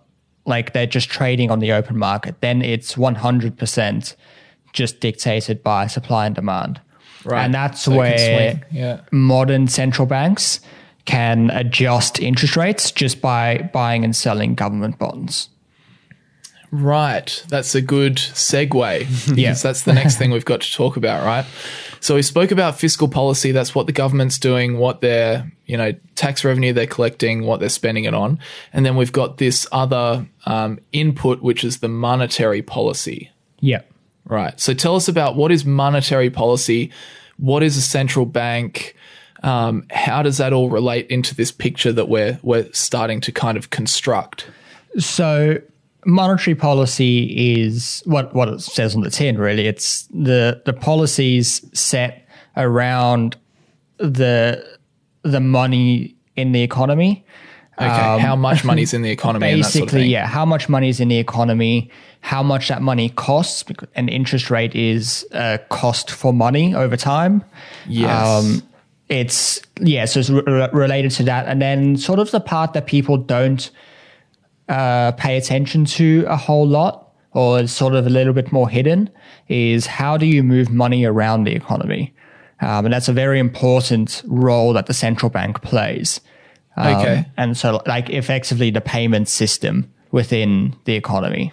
C: like they're just trading on the open market, then it's 100% just dictated by supply and demand.
A: Right.
C: And that's
A: So
C: where
A: yeah.
C: modern central banks can adjust interest rates just by buying and selling government bonds.
A: Right. That's a good segue. Because that's the next thing we've got to talk about, right? So we spoke about fiscal policy. That's what the government's doing, what their, you know, tax revenue they're collecting, what they're spending it on. And then we've got this other um, input, which is the monetary policy.
C: Yeah.
A: Right. So tell us about what is monetary policy? What is a central bank? Um, how does that all relate into this picture that we're we're starting to kind of construct?
C: So monetary policy is what what it says on the tin. Really, it's the the policies set around the the money in the economy.
A: Okay, how much money's in the economy?
C: Basically,
A: sort of
C: yeah, how much money is in the economy, how much that money costs, and interest rate is a cost for money over time.
A: Yes.
C: it's yeah, so it's re- related to that, and then sort of the part that people don't uh, pay attention to a whole lot, or is sort of a little bit more hidden, is how do you move money around the economy, um, and that's a very important role that the central bank plays. Um,
A: Okay.
C: and so like effectively the payment system within the economy,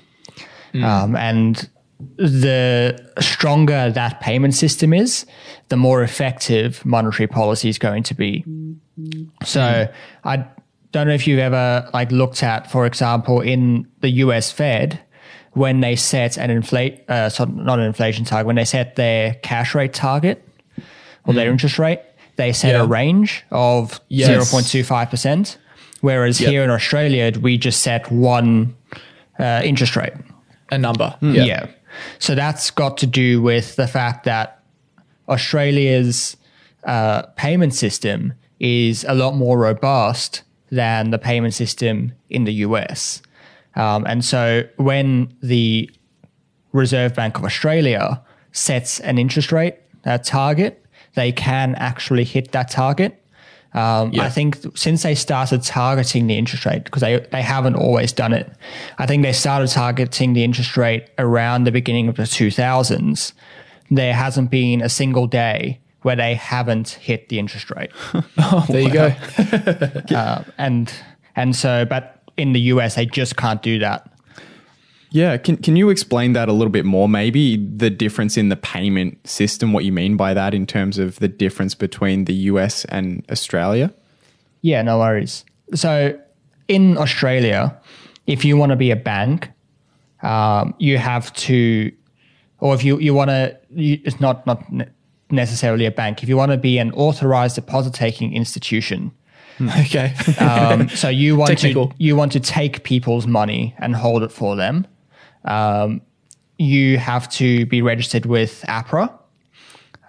C: um, and the stronger that payment system is, the more effective monetary policy is going to be. So I don't know if you've ever like looked at, for example, in the US Fed, when they set an inflate, uh, so not an inflation target, when they set their cash rate target or their interest rate, they set
A: Yeah.
C: a range of
A: Yes.
C: 0.25%. Whereas
A: Yep.
C: here in Australia, we just set one uh, interest rate.
A: A number.
C: Yeah. So that's got to do with the fact that Australia's uh, payment system is a lot more robust than the payment system in the US. Um, and so when the Reserve Bank of Australia sets an interest rate a target, they can actually hit that target. Um,
A: Yeah.
C: I think since they started targeting the interest rate, because they, they haven't always done it, I think they started targeting the interest rate around the beginning of the 2000s. There hasn't been a single day where they haven't hit the interest rate. (laughs)
A: There you go. (laughs)
C: and and so, but in the US, they just can't do that.
B: Yeah, can can you explain that a little bit more? Maybe the difference in the payment system, what you mean by that in terms of the difference between the US and Australia?
C: Yeah, no worries. So in Australia, if you want to be a bank, um, you have to, or if you, you want to, it's not, not necessarily a bank. If you want to be an authorized deposit taking institution, (laughs)
A: okay.
C: um, so you want
A: Technical.
C: to you want to take people's money and hold it for them. Um, you have to be registered with APRA.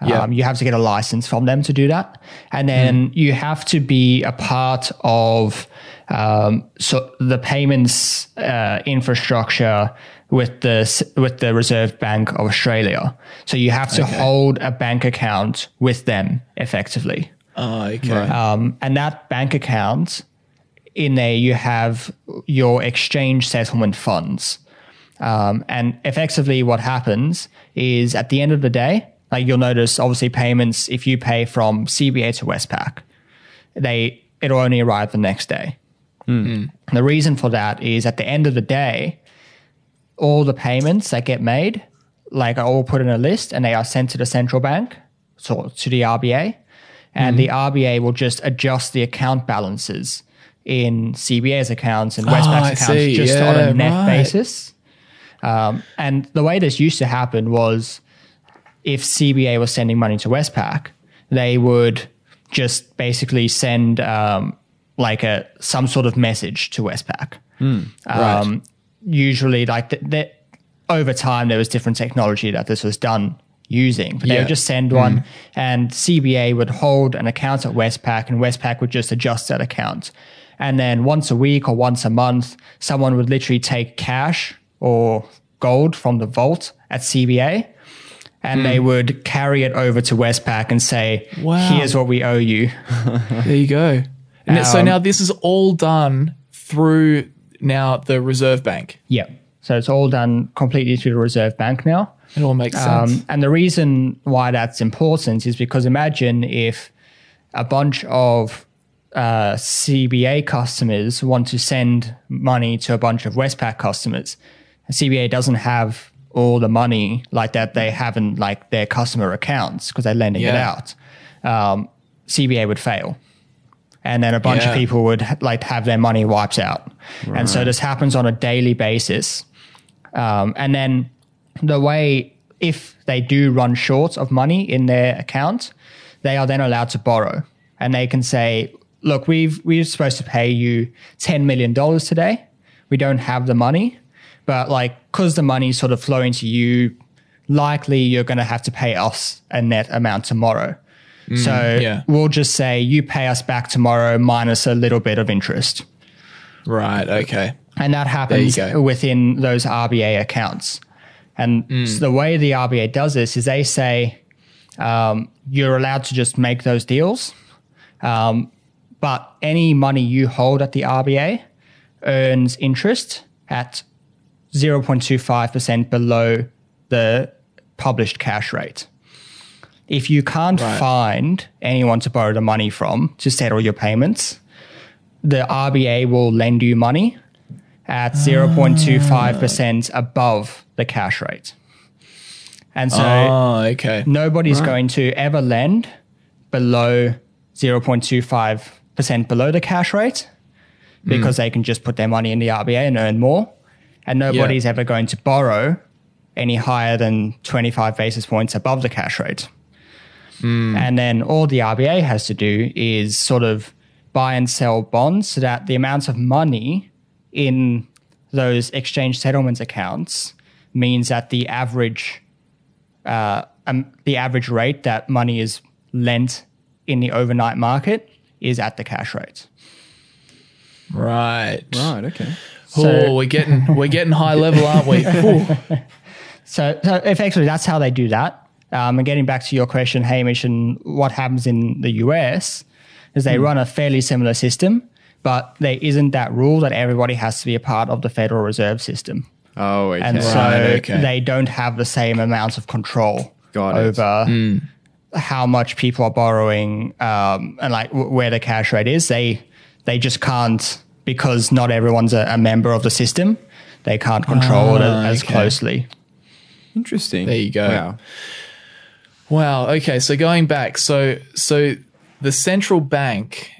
A: Yeah.
C: Um, you have to get a license from them to do that, and then you have to be a part of um, so the payments uh, infrastructure with the with the Reserve Bank of Australia. So you have to hold a bank account with them effectively.
A: Oh, okay.
C: Um, and that bank account, in there, you have your exchange settlement funds. Um, and effectively, what happens is at the end of the day, like you'll notice, obviously, payments, if you pay from CBA to Westpac, they it'll only arrive the next day. Hmm. The reason for that is at the end of the day, all the payments that get made, like are all put in a list and they are sent to the central bank, so to the RBA, and the hmm. RBA will just adjust the account balances in CBA's accounts and Westpac's
A: Oh,
C: accounts just on a net
A: right.
C: basis. Um, and the way this used to happen was if CBA was sending money to Westpac, they would just basically send um, like a some sort of message to Westpac. Um, Usually, like th- th- over time, there was different technology that this was done using, but they would just send one, and CBA would hold an account at Westpac, and Westpac would just adjust that account. And then once a week or once a month, someone would literally take cash or gold from the vault at CBA and they would carry it over to Westpac and say,
A: Wow.
C: here's what we owe you. (laughs)
A: There you go. And so
C: Um,
A: now this is all done through now the Reserve Bank.
C: Yeah. So it's all done completely through the Reserve Bank now.
A: It all makes sense.
C: Um, and the reason why that's important is because imagine if a bunch of uh, CBA customers want to send money to a bunch of Westpac customers. CBA doesn't have all the money like that they have in like their customer accounts because they're lending it out. Um, CBA would fail. And then a bunch
A: Yeah.
C: of people would like have their money wiped out. And so this happens on a daily basis. Um, and then the way, if they do run short of money in their account, they are then allowed to borrow. And they can say, look, we've, we're supposed to pay you $10 million today. We don't have the money. But like, because the money's sort of flowing to you, likely you're going to have to pay us a net amount tomorrow. so
A: yeah.
C: we'll just say you pay us back tomorrow minus a little bit of interest.
A: right. Okay.
C: And that happens within those RBA accounts. And so the way the RBA does this is they say um, you're allowed to just make those deals, um, but any money you hold at the RBA earns interest at 0.25% below the published cash rate. If you can't
A: Right.
C: find anyone to borrow the money from to settle your payments, the RBA will lend you money at ah. 0.25% above the cash rate. And so
A: oh, okay.
C: nobody's going to ever lend below 0.25% below the cash rate hmm. because they can just put their money in the RBA and earn more. And nobody's ever going to borrow any higher than 25 basis points above the cash rate. And then all the RBA has to do is sort of buy and sell bonds so that the amounts of money in those exchange settlements accounts means that the average uh, um, the average rate that money is lent in the overnight market is at the cash rate.
A: Right.
B: Right. Okay.
A: Oh, we're getting we're getting high level, aren't we? (laughs)
C: So, so effectively, that's how they do that. Um, and getting back to your question, Hamish, and what happens in the US is they run a fairly similar system, but there isn't that rule that everybody has to be a part of the Federal Reserve System.
B: Oh, okay.
C: And so
A: Right, okay.
C: they don't have the same amounts of control
B: Got it.
C: over how much people are borrowing um, and like w- where the cash rate is. They they just can't because not everyone's a, a member of the system. They can't control it
A: Ah,
C: as
A: okay.
C: closely.
B: Interesting.
A: There you go.
B: Wow.
A: Wow. Okay. So going back, so so the central bank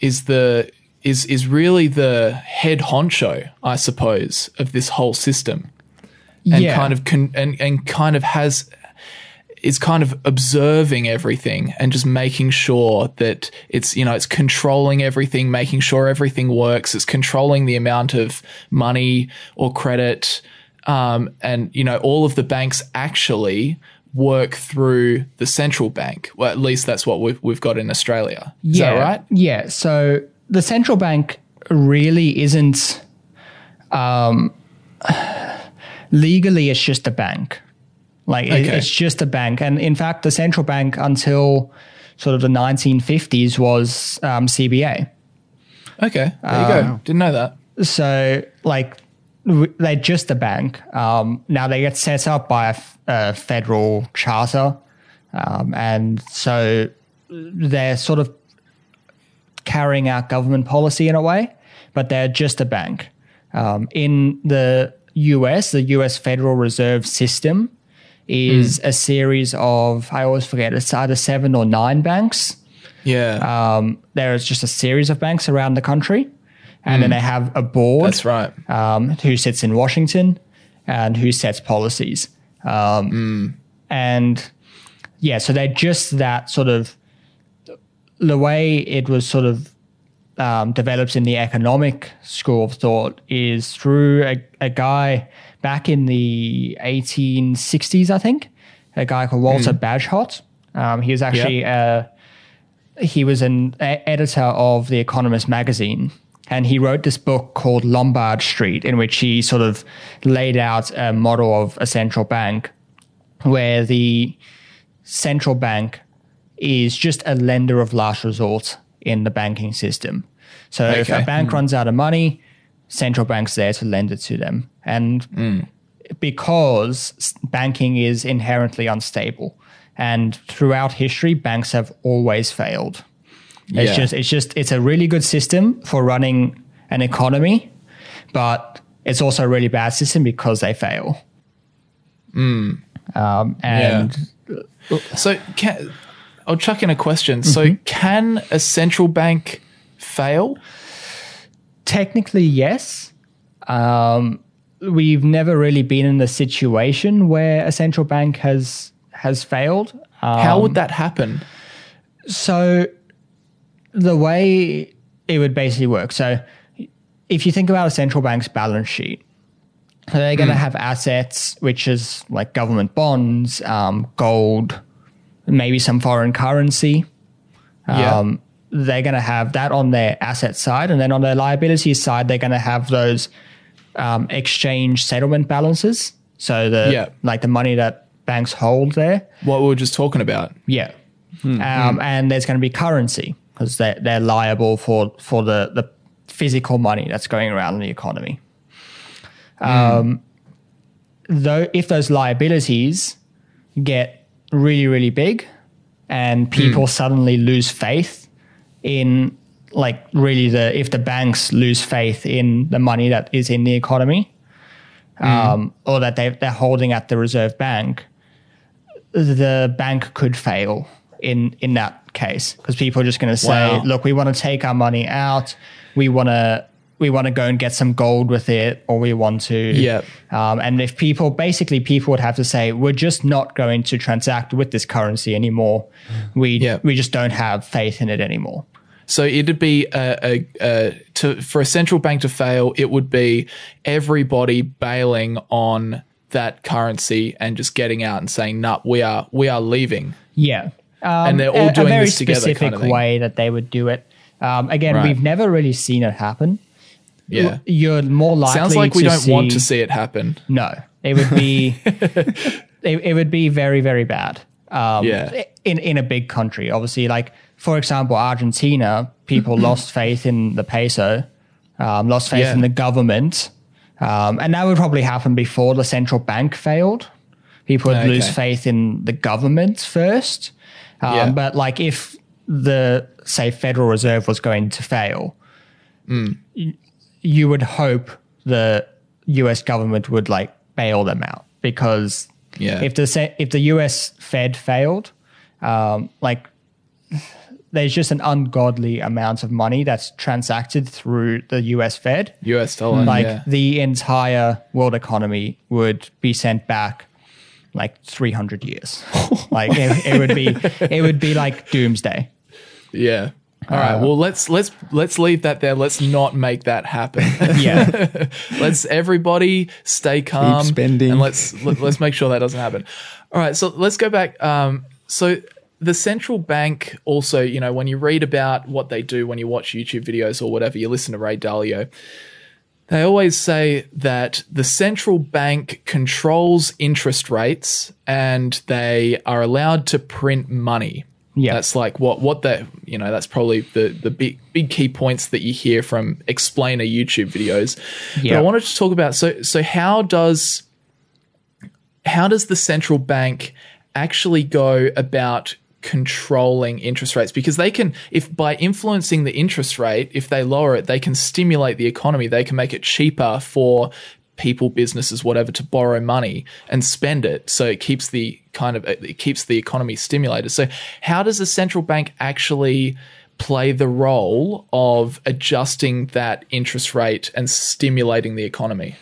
A: is the is is really the head honcho, I suppose, of this whole system, and
C: Yeah.
A: kind of con- and and kind of has is kind of observing everything and just making sure that it's you know it's controlling everything, making sure everything works. It's controlling the amount of money or credit, um, and you know all of the banks actually work through the central bank. Well, at least that's what we've we've got in Australia. Is that right?
C: Yeah. So the central bank really isn't um, (sighs) legally. It's just a bank. Like it- it's just a bank, and in fact, the central bank until sort of the 1950s was um, CBA.
A: Okay, there you go. Didn't know that.
C: So like w- they're just a bank. Um, now they get set up by a, f- a federal charter, um, and so they're sort of carrying out government policy in a way, but they're just a bank. Um, in the US, the US Federal Reserve System is a series of I always forget it's either seven or nine banks.
A: Yeah,
C: um, there is just a series of banks around the country, and then they have a board
A: that's right.
C: um, who sits in Washington and who sets policies. Um, And yeah, so they're just that sort of the way it was sort of um, developed in the economic school of thought is through a, a guy back in the 1860s, I think, a guy called Walter Bagehot. Um, he was actually uh, he was an e- editor of the Economist magazine, and he wrote this book called Lombard Street, in which he sort of laid out a model of a central bank, where the central bank is just a lender of last resort in the banking system. So if a bank hmm. runs out of money, central banks there to lend it to them. And hmm. because banking is inherently unstable, and throughout history, banks have always failed. It's
A: Yeah.
C: just it's just it's a really good system for running an economy, but it's also a really bad system because they fail. Hmm. Um, and
A: So can, I'll chuck in a question. So can a central bank fail?
C: technically, yes. Um, we've never really been in a situation where a central bank has has failed. Um,
A: How would that happen?
C: So the way it would basically work. So if you think about a central bank's balance sheet, they're going to have assets, which is like government bonds, um, gold, maybe some foreign currency.
A: Yeah.
C: Um, they're going to have that on their asset side, and then on their liability side, they're going to have those um, exchange settlement balances. So the
A: Yeah.
C: like the money that banks hold there.
A: What we were just talking about.
C: Yeah.
A: Hmm,
C: Um, and there's going to be currency because they're, they're liable for, for the, the physical money that's going around in the economy. Um, though, if those liabilities get really, really big and people suddenly lose faith in, like, really, the if the banks lose faith in the money that is in the economy um, or that they, they're holding at the reserve bank, the bank could fail in in that case because people are just going to say,
A: Wow.
C: "Look, we want to take our money out. We want to we want to go and get some gold with it, or we want to."
A: Yep.
C: Um, and if people basically people would have to say, "We're just not going to transact with this currency anymore. We
A: Yep.
C: we just don't have faith in it anymore."
A: So it'd be a, a, a to for a central bank to fail, it would be everybody bailing on that currency and just getting out and saying, "Nah, we are we are leaving."
C: Yeah. Um,
A: And they're all
C: a,
A: doing
C: a very
A: this together
C: specific
A: kind of
C: way that they would do it. Um, again,
A: Right.
C: we've never really seen it happen.
A: Yeah.
C: You're more likely
A: Sounds like we don't
C: see,
A: want to see it happen.
C: No, it would be (laughs) it, it would be very very bad. Um,
A: Yeah.
C: In in a big country, obviously, like for example, Argentina, people (clears throat) lost faith in the peso, um, lost faith
A: Yeah.
C: in the government, um, and that would probably happen before the central bank failed. People would lose faith in the government first, um,
A: Yeah.
C: but like if the say Federal Reserve was going to fail, y- you would hope the U.S. government would like bail them out because
A: Yeah.
C: if the if the U.S. Fed failed, um, like there's just an ungodly amount of money that's transacted through the U.S. Fed.
A: US dollar.
C: Like
A: yeah.
C: the entire world economy would be sent back like 300 years. (laughs) like it, it would be it would be like doomsday.
A: Yeah. All right. Well, let's let's let's leave that there. Let's not make that happen. (laughs)
C: Yeah. (laughs)
A: let's everybody stay calm Keep
B: spending.
A: and let's let, let's make sure that doesn't happen. All right. So let's go back. Um, so the central bank also, you know, when you read about what they do, when you watch YouTube videos or whatever, you listen to Ray Dalio. They always say that the central bank controls interest rates and they are allowed to print money.
C: Yeah.
A: That's like what what the you know that's probably the the big big key points that you hear from explainer YouTube videos. But
C: Yeah.
A: I wanted to talk about so so how does how does the central bank actually go about controlling interest rates because they can if by influencing the interest rate if they lower it they can stimulate the economy they can make it cheaper for people businesses whatever to borrow money and spend it so it keeps the kind of it keeps the economy stimulated so how does the central bank actually play the role of adjusting that interest rate and stimulating the economy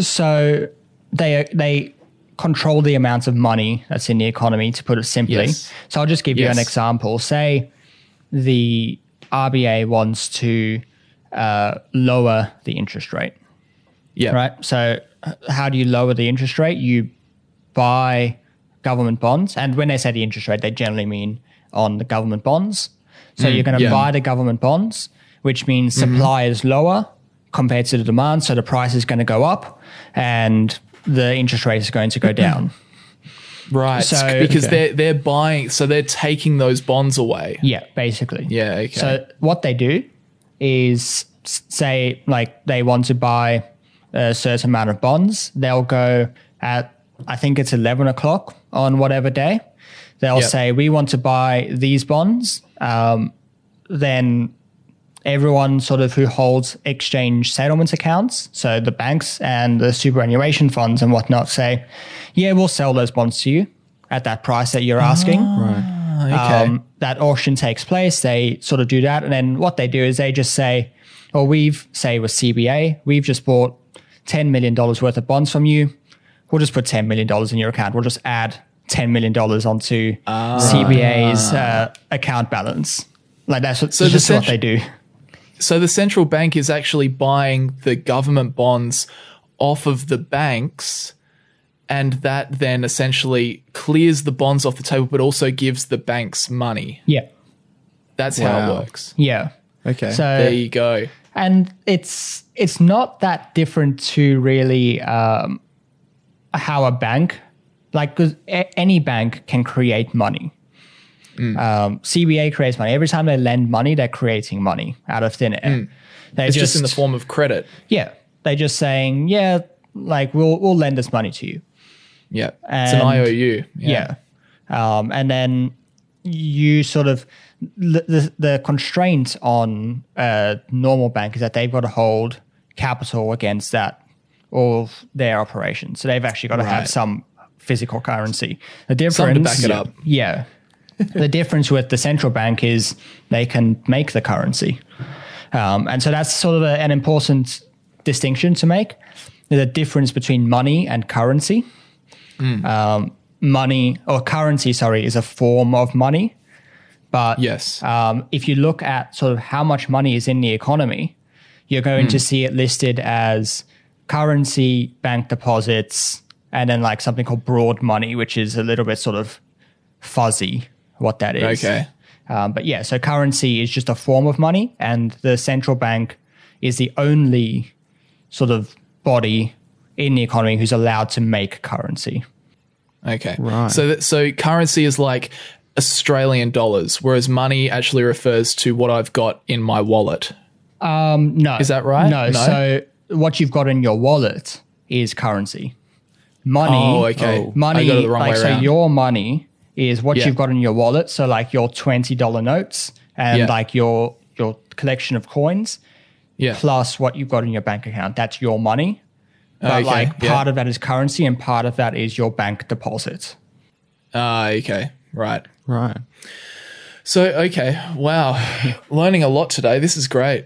C: So they they control the amount of money that's in the economy. To put it simply,
A: Yes.
C: so I'll just give you an example. Say the RBA wants to uh, lower the interest rate,
A: yeah
C: right? So uh, how do you lower the interest rate? You buy government bonds, and when they say the interest rate, they generally mean on the government bonds. So mm, you're going to
A: yeah.
C: buy the government bonds, which means mm-hmm. supply is lower compared to the demand, so the price is going to go up, and the interest rate is going to go down. (clears throat)
A: Right.
C: So-
A: because
C: Okay.
A: they're they're buying so they're taking those bonds away.
C: yeah, basically.
A: Yeah, okay.
C: So what they do is say like they want to buy a certain amount of bonds. They'll go at I think it's eleven o'clock on whatever day. They'll
A: Yep.
C: say we want to buy these bonds. Um, then everyone sort of who holds exchange settlement accounts, so the banks and the superannuation funds and whatnot, say, yeah, we'll sell those bonds to you at that price that you're asking.
A: Okay.
C: Um, that auction takes place. They sort of do that, and then what they do is they just say, "Well, we've say with CBA, we've just bought ten million dollars worth of bonds from you. We'll just put ten million dollars in your account. We'll just add ten million dollars onto CBA's uh, account balance. Like that's what,
A: So
C: so
A: the
C: just what they do.
A: So the central bank is actually buying the government bonds off of the banks, and that then essentially clears the bonds off the table, but also gives the banks money.
C: Yeah,
A: That's how it works.
C: yeah.
B: Okay.
C: So
A: There you go.
C: And it's it's not that different to really um, how a bank like 'cause a- any bank can create money um, cba creates money every time they lend money they're creating money out of thin air they
A: It's just, in the form of credit.
C: yeah they're just saying yeah like we'll we'll lend this money to you
A: Yeah. it's an
C: And-
A: IOU.
C: yeah. Um, and then you sort of the, the, the constraint on a normal bank is that they've got to hold capital against that all of their operations. So they've actually got to
A: Right.
C: have some physical currency. The difference,
A: to back it up.
C: Yeah. the difference with the central bank is they can make the currency. Um, and so that's sort of a, an important distinction to make. The difference between money and currency. Um, money or currency, sorry, is a form of money. But
A: Yes.
C: um, if you look at sort of how much money is in the economy, you're going to see it listed as currency, bank deposits, and then like something called broad money, which is a little bit sort of fuzzy what that is.
A: Okay.
C: Um, but yeah, so currency is just a form of money, and the central bank is the only sort of body in the economy who's allowed to make currency.
A: Okay.
B: Right.
A: So that so currency is like Australian dollars, whereas money actually refers to what I've got in my wallet.
C: No.
A: Is that right?
C: No.
A: No?
C: So what you've got in your wallet is currency. Money.
A: Oh, okay.
C: Money.
A: The wrong
C: like
A: way
C: so,
A: around.
C: your money is what
A: Yeah.
C: you've got in your wallet. So like your twenty dollar notes and
A: Yeah.
C: like your your collection of coins
A: Yeah.
C: plus what you've got in your bank account. That's your money. But
A: Okay,
C: like
A: yeah.
C: part of that is currency and part of that is your bank deposit.
A: Ah, okay. Right.
B: Right.
A: So okay, wow, learning a lot today. This is great.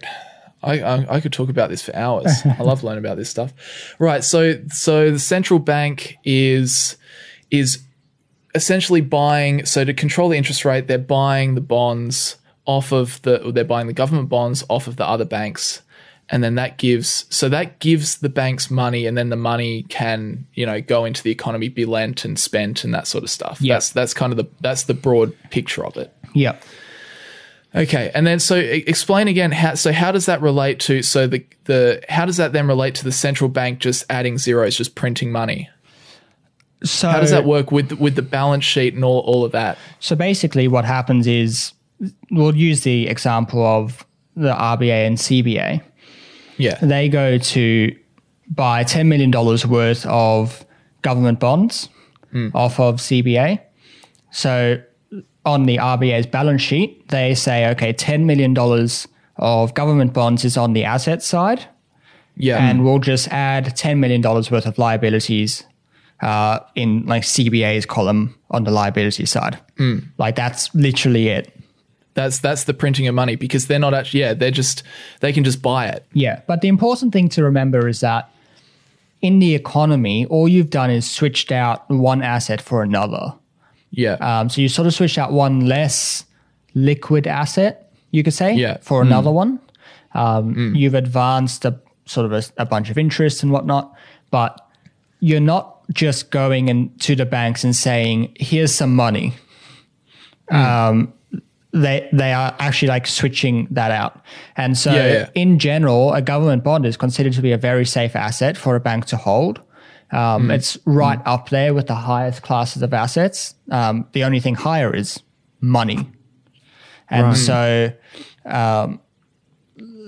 A: I, I I could talk about this for hours. (laughs) I love learning about this stuff. Right. So so the central bank is is essentially buying. So to control the interest rate, they're buying the bonds off of the. They're buying the government bonds off of the other banks, and then that gives. So that gives the banks money, and then the money can you know go into the economy, be lent and spent, and that sort of stuff.
C: Yeah.
A: That's that's kind of the that's the broad picture of it.
C: Yeah.
A: Okay, and then so explain again how. So how does that relate to? So the the how does that then relate to the central bank just adding zeros, just printing money?
C: So
A: How does that work with with the balance sheet and all all of that?
C: So basically, what happens is we'll use the example of the RBA and CBA.
A: Yeah,
C: They go to buy $10 million worth of government bonds off of CBA. So on the RBA's balance sheet, they say, okay, $10 million of government bonds is on the asset side,
A: yeah,
C: and we'll just add $10 million worth of liabilities uh, in like CBA's column on the liability side. Like that's literally it.
A: That's that's the printing of money because they're not actually. Yeah, they're just they can just buy it.
C: Yeah. But the important thing to remember is that in the economy, all you've done is switched out one asset for another.
A: Yeah,
C: Um, so you sort of switched out one less liquid asset, you could say,
A: Yeah.
C: for another one. Um, You've advanced a sort of a, a bunch of interest and whatnot, but you're not just going into the banks and saying, "Here's some money." Um, they they are actually like switching that out, and so
A: Yeah, yeah.
C: in general, a government bond is considered to be a very safe asset for a bank to hold. Um, It's right up there with the highest classes of assets. Um, the only thing higher is money. And so, um,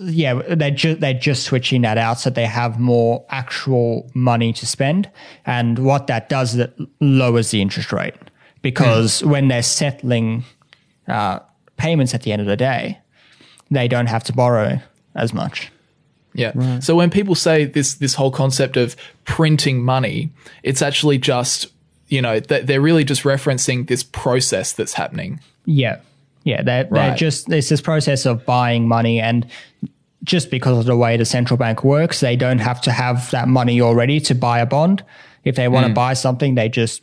C: yeah, they're just they're just switching that out so they have more actual money to spend, and what that does is it lowers the interest rate because when they're settling uh, payments at the end of the day, they don't have to borrow as much.
A: Yeah. So when people say this this whole concept of printing money, it's actually just you know th- they're really just referencing this process that's happening.
C: Yeah. Yeah. They're, they're just, it's this process of buying money. And just because of the way the central bank works, they don't have to have that money already to buy a bond. If they want to hmm. buy something, they just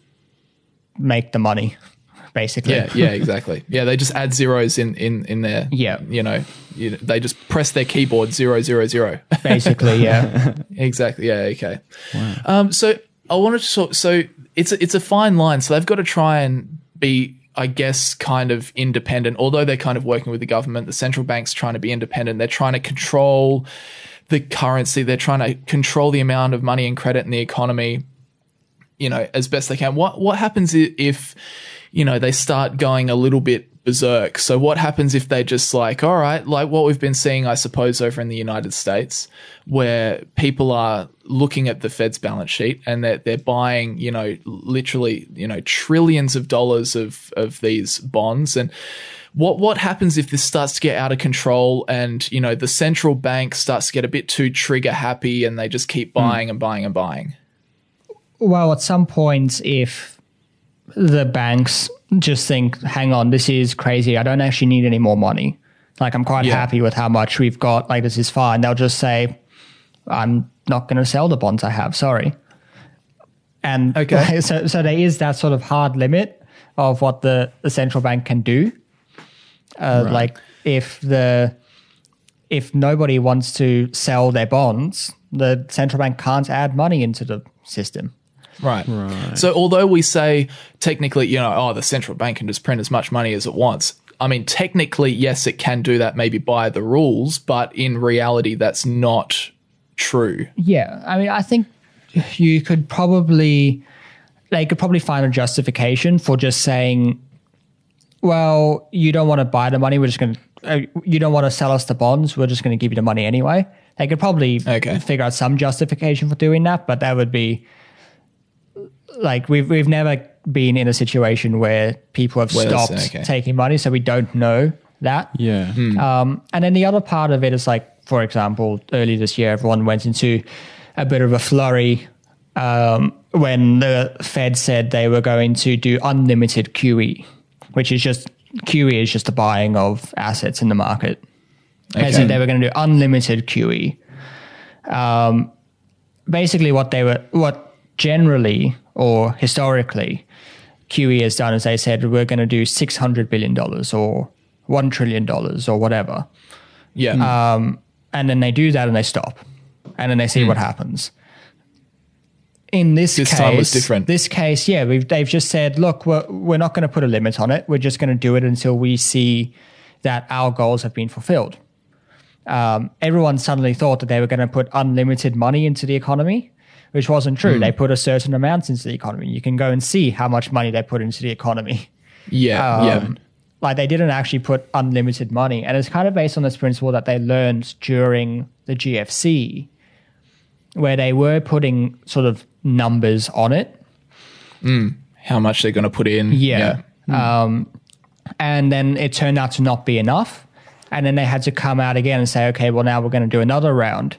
C: make the money, basically.
A: Yeah, yeah, exactly. Yeah, they just add zeros in in in there.
C: Yeah.
A: you know, you, they just press their keyboard zero zero zero. (laughs)
C: Basically, yeah.
A: exactly. Yeah. Okay. Um. So I wanted to talk. So it's a, it's a fine line. So they've got to try and be. I guess kind of independent, although they're kind of working with the government. The central bank's trying to be independent. They're trying to control the currency. They're trying to control the amount of money and credit in the economy. you know, as best they can. What what happens if, you know, they start going a little bit berserk? So what happens if they just like, all right, like what we've been seeing, I suppose, over in the United States, where people are looking at the Fed's balance sheet and they're they're buying, you know, literally, you know, trillions of dollars of of these bonds and. What what happens if this starts to get out of control and you know the central bank starts to get a bit too trigger happy and they just keep hmm. buying and buying and buying?
C: well, at some point, if the banks just think, hang on, this is crazy. I don't actually need any more money. Like, I'm quite
A: Yeah.
C: happy with how much we've got. Like, this is fine. They'll just say, I'm not going to sell the bonds I have. Sorry. And
A: Okay. (laughs)
C: so, so there is that sort of hard limit of what the, the central bank can do. Uh, Like, if the if nobody wants to sell their bonds, the central bank can't add money into the system.
A: Right. Right. So although we say technically, you know, oh, the central bank can just print as much money as it wants. I mean, technically, yes, it can do that maybe by the rules, but in reality, that's not true.
C: Yeah, I mean, I think you could probably they could probably find a justification for just saying, "Well, you don't want to buy the money. We're just going to. Uh, you don't want to sell us the bonds. We're just going to give you the money anyway." They could probably
A: Okay.
C: figure out some justification for doing that, but that would be like we've we've never been in a situation where people have
A: Where it's-
C: stopped
A: okay.
C: taking money, so we don't know that.
B: Yeah.
C: Um, and then the other part of it is like, for example, early this year, everyone went into a bit of a flurry um, when the Fed said they were going to do unlimited QE, which is just QE is just the buying of assets in the market. As
A: Okay.
C: in, they were going to do unlimited QE. Um, basically, what they were, what generally or historically QE has done is they said we're going to do six hundred billion dollars or one trillion dollars or whatever,
A: Yeah.
C: and then they do that and they stop, and then they see what happens. In this,
A: This
C: case,
A: time was different.
C: This case, yeah, we've, they've just said, look, we're, we're not going to put a limit on it. We're just going to do it until we see that our goals have been fulfilled. Um, everyone suddenly thought that they were going to put unlimited money into the economy, which wasn't true. They put a certain amount into the economy. You can go and see how much money they put into the economy.
A: yeah. yeah.
C: Um, Like they didn't actually put unlimited money, and it's kind of based on this principle that they learned during the GFC, where they were putting sort of numbers on it.
A: How much they're going to put in.
C: Yeah. Um, and then it turned out to not be enough. And then they had to come out again and say, okay, well, now we're going to do another round.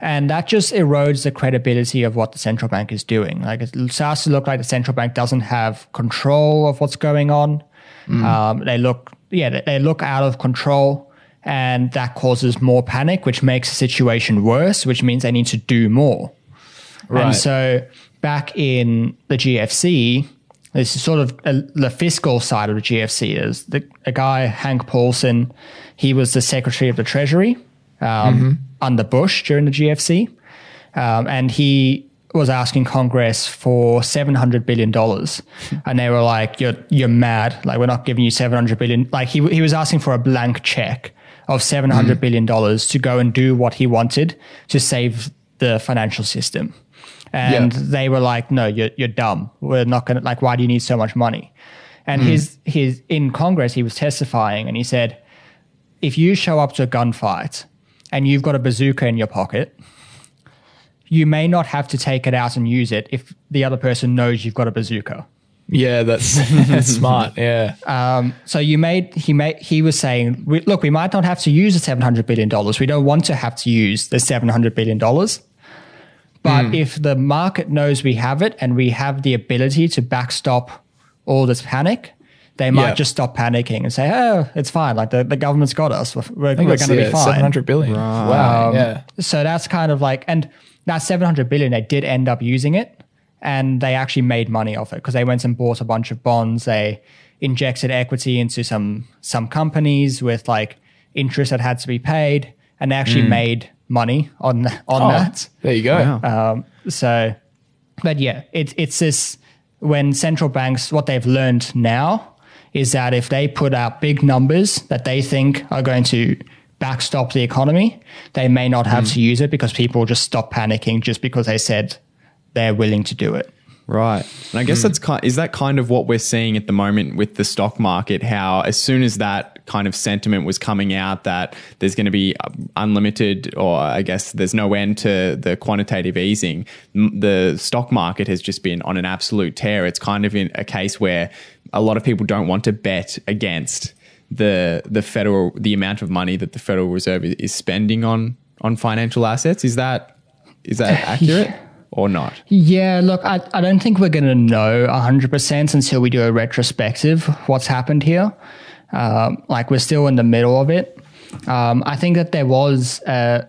C: And that just erodes the credibility of what the central bank is doing. Like it starts to look like the central bank doesn't have control of what's going on. Um, they look, yeah, they- they look out of control, and that causes more panic, which makes the situation worse, which means they need to do more.
A: Right.
C: And so back in the GFC, this is sort of a, the fiscal side of the GFC. Is the a guy Hank Paulson? He was the Secretary of the Treasury um, under Bush during the GFC, um, and he was asking Congress for seven hundred billion dollars, and they were like, "You're you're mad! Like we're not giving you seven hundred billion. Like he he was asking for a blank check of seven hundred billion dollars to go and do what he wanted to save the financial system." And
A: Yeah.
C: they were like, "No, you're you're dumb. We're not gonna like. Why do you need so much money?" And his his in Congress, he was testifying, and he said, "If you show up to a gunfight and you've got a bazooka in your pocket, you may not have to take it out and use it if the other person knows you've got a bazooka.
A: Yeah, that's, (laughs) that's smart. Yeah.
C: Um, so you made he made he was saying, we, look, we might not have to use the seven hundred billion dollars. We don't want to have to use the seven hundred billion dollars. But if the market knows we have it and we have the ability to backstop all this panic, they might
A: Yeah.
C: just stop panicking and say, "Oh, it's fine. Like the, the government's got us. We're, we're, we're going to
A: yeah,
C: be fine."
A: 700 billion. Wow.
C: Um,
A: yeah.
C: So that's kind of like, and that 700 billion, they did end up using it and they actually made money off it because they went and bought a bunch of bonds. They injected equity into some, some companies with like interest that had to be paid and they actually made money on, on
A: Oh,
C: that.
A: there you go.
B: Wow.
C: Um, so, but yeah, it, it's this when central banks, what they've learned now is that if they put out big numbers that they think are going to backstop the economy, they may not have hmm. to use it because people just stop panicking just because they said they're willing to do it.
B: Right. And I guess hmm. that's kind is that kind of what we're seeing at the moment with the stock market how as soon as that kind of sentiment was coming out that there's going to be um, unlimited or I guess there's no end to the quantitative easing. The stock market has just been on an absolute tear. It's kind of in a case where a lot of people don't want to bet against the the federal the amount of money that the Federal Reserve is, spending on on financial assets. Is that is that (laughs) accurate or not?
C: Yeah, look, I, I don't think we're going to know 100% until we do a retrospective what's happened here. Um, like, we're still in the middle of it. Um, I think that there was a,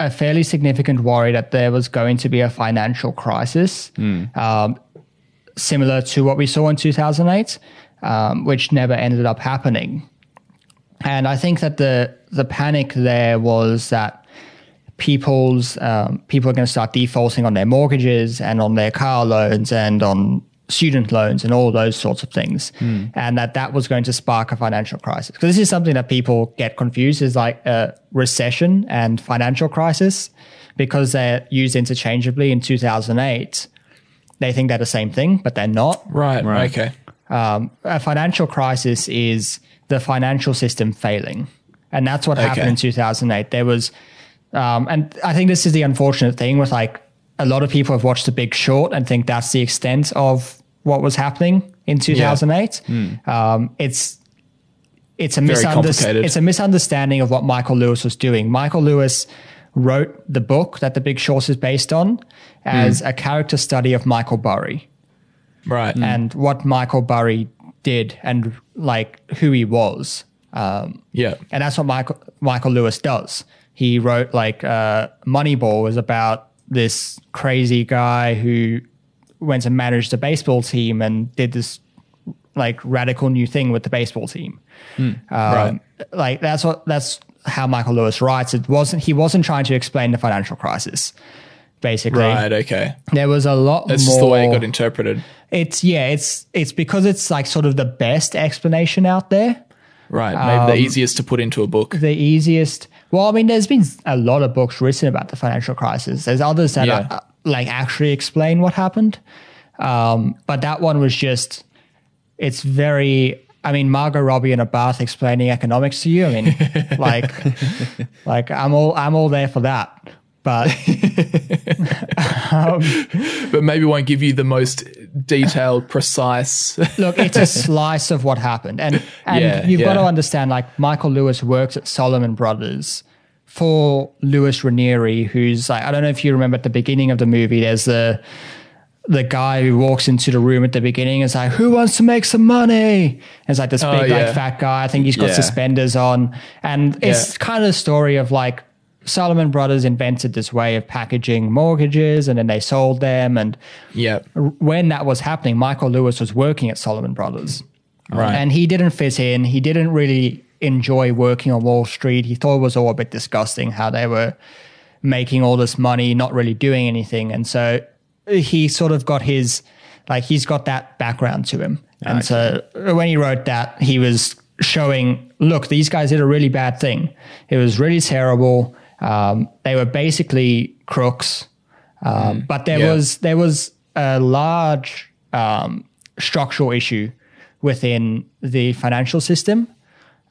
C: a fairly significant worry that there was going to be a financial crisis, um, similar to what we saw in 2008, um, which never ended up happening. And I think that the the panic there was that people's um, people are going to start defaulting on their mortgages and on their car loans and on student loans and all those sorts of things, and that that was going to spark a financial crisis. Because this is something that people get confused is like a recession and financial crisis because they're used interchangeably in 2008. They think they're the same thing, but they're not
A: Right.
B: Right.
A: Okay.
C: um, a financial crisis is the financial system failing. And that's what happened in 2008. There was, um, and I think this is the unfortunate thing with like a lot of people have watched The Big Short and think that's the extent of what was happening in 2008. Um, it's, it's a, it's a misunderstanding of what Michael Lewis was doing. Michael Lewis wrote the book that The Big Short is based on as a character study of Michael Burry
A: Right.
C: and what Michael Burry did and like who he was. Um,
A: yeah.
C: and that's what Michael Michael Lewis does. He wrote like uh, Moneyball was about this crazy guy who went and managed a baseball team and did this like radical new thing with the baseball team. Um,
A: Right.
C: Like that's what that's how Michael Lewis writes. It wasn't he wasn't trying to explain the financial crisis. Basically,
A: Right. Okay.
C: there was a lot
A: That's
C: more.
A: just the way it got interpreted.
C: It's yeah, it's it's because it's like sort of the best explanation out there.
A: Right. Maybe
C: Um,
A: the easiest to put into a book.
C: The easiest. Well, I mean, there's been a lot of books written about the financial crisis. There's others that
A: Yeah.
C: are, like actually explain what happened, um, but that one was just. It's very. I mean, Margot Robbie in a bath explaining economics to you. I mean, (laughs) like, like I'm all I'm all there for that. But (laughs)
A: But maybe won't give you the most detailed, precise. (laughs)
C: Look, it's a slice of what happened, and and
A: Yeah,
C: you've got to understand. Like Michael Lewis works at Salomon Brothers for Lewis Ranieri, who's like I don't know if you remember at the beginning of the movie. There's the the guy who walks into the room at the beginning and is like, "Who wants to make some money?" And it's like this
A: Oh,
C: big
A: yeah.
C: like fat guy. I think he's got
B: Yeah.
C: suspenders on, and it's
A: Yeah.
C: kind of a story of like. Salomon Brothers invented this way of packaging mortgages and then they sold them and
A: yeah.
C: when that was happening, Michael Lewis was working at Salomon Brothers.
A: Right.
C: And he didn't fit in. He didn't really enjoy working on Wall Street. He thought it was all a bit disgusting how they were making all this money, not really doing anything. And so he sort of got his, like, he's got that background to him. And so when he wrote that, he was showing, look, these guys did a really bad thing. It was really terrible. Um, they were basically crooks. Um, but there
A: Yeah.
C: was there was a large um, structural issue within the financial system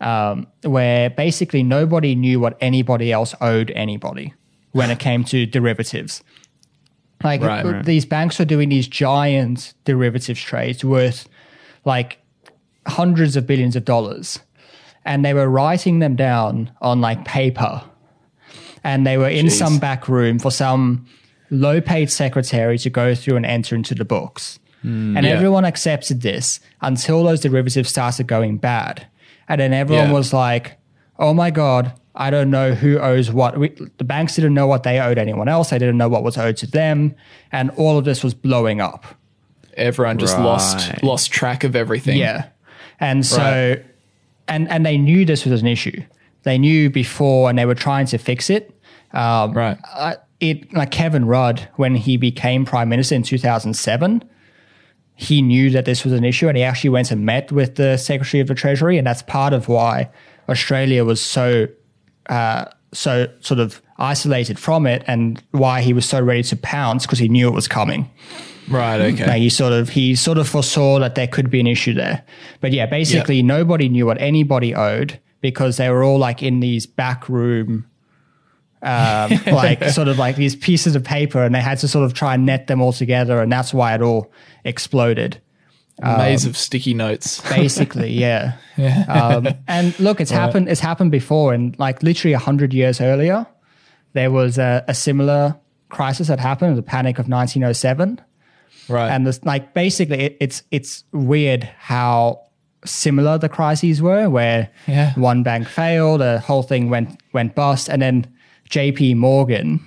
C: um, where basically nobody knew what anybody else owed anybody when it came to derivatives. Like
A: Right, right.
C: these banks were doing these giant derivatives trades worth like hundreds of billions of dollars, and they were writing them down on like paper, and they were in
A: Jeez.
C: some back room for some low-paid secretary to go through and enter into the books. and
A: yeah.
C: everyone accepted this until those derivatives started going bad, and then everyone
A: Yeah.
C: was like, "Oh my god." I don't know who owes what. We, the banks didn't know what they owed anyone else. They didn't know what was owed to them, and all of this was blowing up.
A: Everyone just lost lost track of everything.
C: Yeah. And so
A: Right.
C: and and they knew this was an issue. They knew before and they were trying to fix it. Um,
A: Right.
C: uh, it like Kevin Rudd when he became prime minister in 2007 he knew that this was an issue and he actually went and met with the secretary of the treasury and that's part of why Australia was so uh, so sort of isolated from it and why he was so ready to pounce because he knew it was coming
A: Right. Okay.
C: like he sort of he sort of foresaw that there could be an issue there. But yeah, basically nobody knew what anybody owed because they were all like in these back room um, (laughs) like sort of like these pieces of paper and they had to sort of try and net them all together and that's why it all exploded.
A: Maze of sticky notes. (laughs)
C: Basically, (laughs) yeah. Um, and look, it's happened it's happened before and like literally hundred years earlier, there was a, a similar crisis that happened, the panic of nineteen oh seven.
A: Right.
C: and this like basically it, it's it's weird how similar the crises were where
A: Yeah.
C: one bank failed the whole thing went went bust and then jp morgan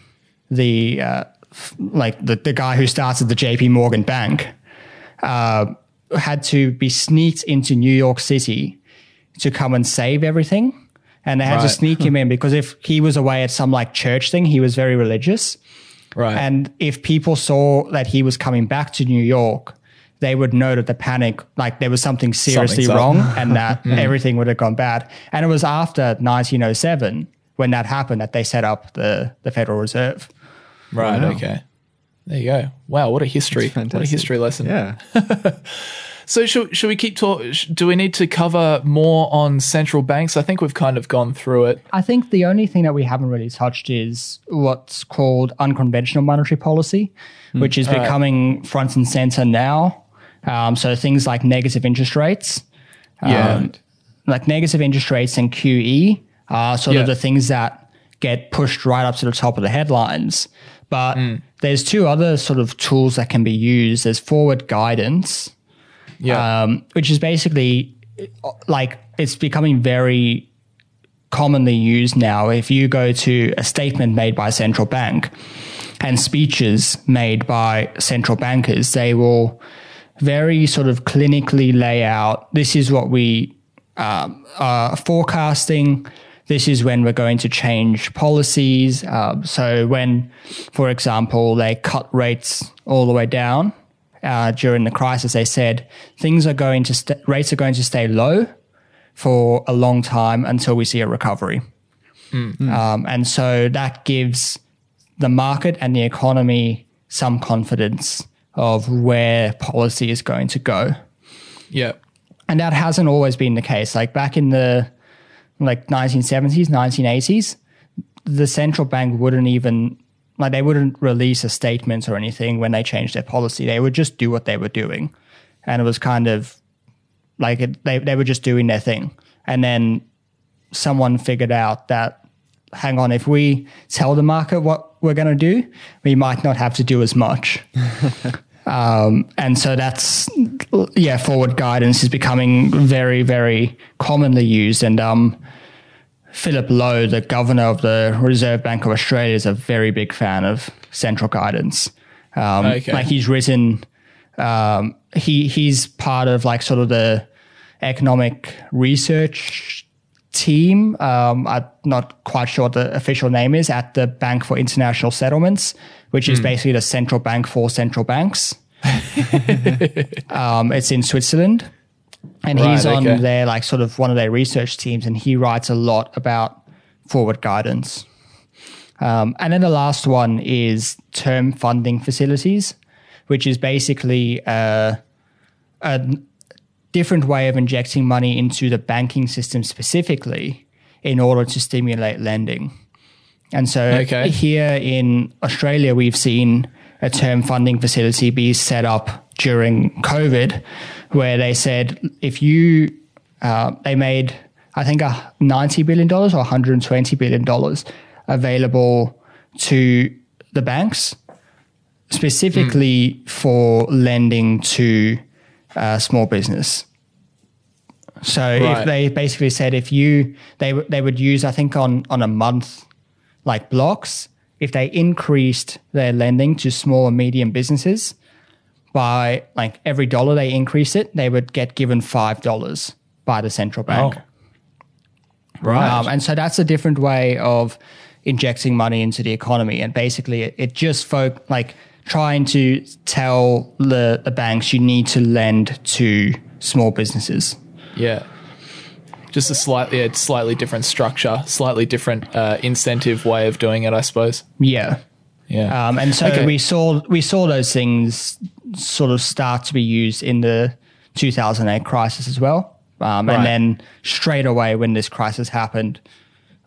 C: the uh, f- like the, the guy who started the jp morgan bank uh, had to be sneaked into new york city to come and save everything. And they had to sneak him in (laughs) because if he was away at some like church thing he was very religious.
A: Right.
C: and if people saw that he was coming back to New York, they would know that the panic, like there was something seriously
A: Something's
C: wrong and that (laughs) everything would have gone bad. And it was after 1907 when that happened that they set up the, the Federal Reserve.
A: right.
B: Wow.
A: Okay. There you go. Wow. What a history. What a history lesson.
B: Yeah. (laughs)
A: So should, should we keep talking? Do we need to cover more on central banks? I think we've kind of gone through it.
C: I think the only thing that we haven't really touched is what's called unconventional monetary policy, which is
A: right.
C: becoming front and center now. Um, so things like negative interest rates.
A: Yeah.
C: Um, like negative interest rates and QE are sort
A: Yeah.
C: of the things that get pushed right up to the top of the headlines. But
A: Hmm.
C: there's two other sort of tools that can be used. There's forward guidance,
A: yeah.
C: um, which is basically uh, like it's becoming very commonly used now. If you go to a statement made by a central bank and speeches made by central bankers, they will very sort of clinically lay out this is what we um, are forecasting. This is when we're going to change policies. Um, so, when, for example, they cut rates all the way down uh, during the crisis, they said things are going to st- rates are going to stay low for a long time until we see a recovery. Um, and so that gives the market and the economy some confidence of where policy is going to go.
A: yeah.
C: And that hasn't always been the case. Like back in the like 1970s, 1980s, the central bank wouldn't even like they wouldn't release a statement or anything when they changed their policy. They would just do what they were doing. And it was kind of like it, they they were just doing their thing. And then someone figured out that hang on, if we tell the market what we're going to do, we might not have to do as much. (laughs) um, and so that's yeah, forward guidance is becoming very very commonly used. And um, Philip Lowe, the governor of the Reserve Bank of Australia, is a very big fan of central guidance. Um,
A: Okay.
C: Like he's written, um, he he's part of like sort of the economic research team. Um, I'm not quite sure what the official name is at the Bank for International Settlements, which
A: Hmm.
C: is basically the central bank for central banks. (laughs) um, it's in Switzerland, and he's on
A: okay.
C: their like sort of one of their research teams, and he writes a lot about forward guidance. Um, and then the last one is term funding facilities, which is basically uh, a different way of injecting money into the banking system specifically in order to stimulate lending. And so
A: Okay.
C: here in Australia, we've seen a term funding facility be set up during COVID, where they said if you, uh, they made, I think, a $90 billion or $120 billion available to the banks, specifically for lending to uh, small business. So
A: Right.
C: if they basically said if you they they would use I think on on a month like blocks if they increased their lending to small and medium businesses by like every dollar they increase it they would get given five dollars by the central bank.
A: Oh. Right.
C: Um, and so that's a different way of injecting money into the economy. And basically, it, it just folk like trying to tell the, the banks you need to lend to small businesses.
A: Yeah. Just a slightly, yeah, slightly different structure, slightly different uh, incentive way of doing it, I suppose.
C: Yeah.
A: Yeah.
C: Um, and so
A: Okay.
C: we saw we saw those things sort of start to be used in the 2008 crisis as well. Um,
A: Right.
C: And then straight away, when this crisis happened,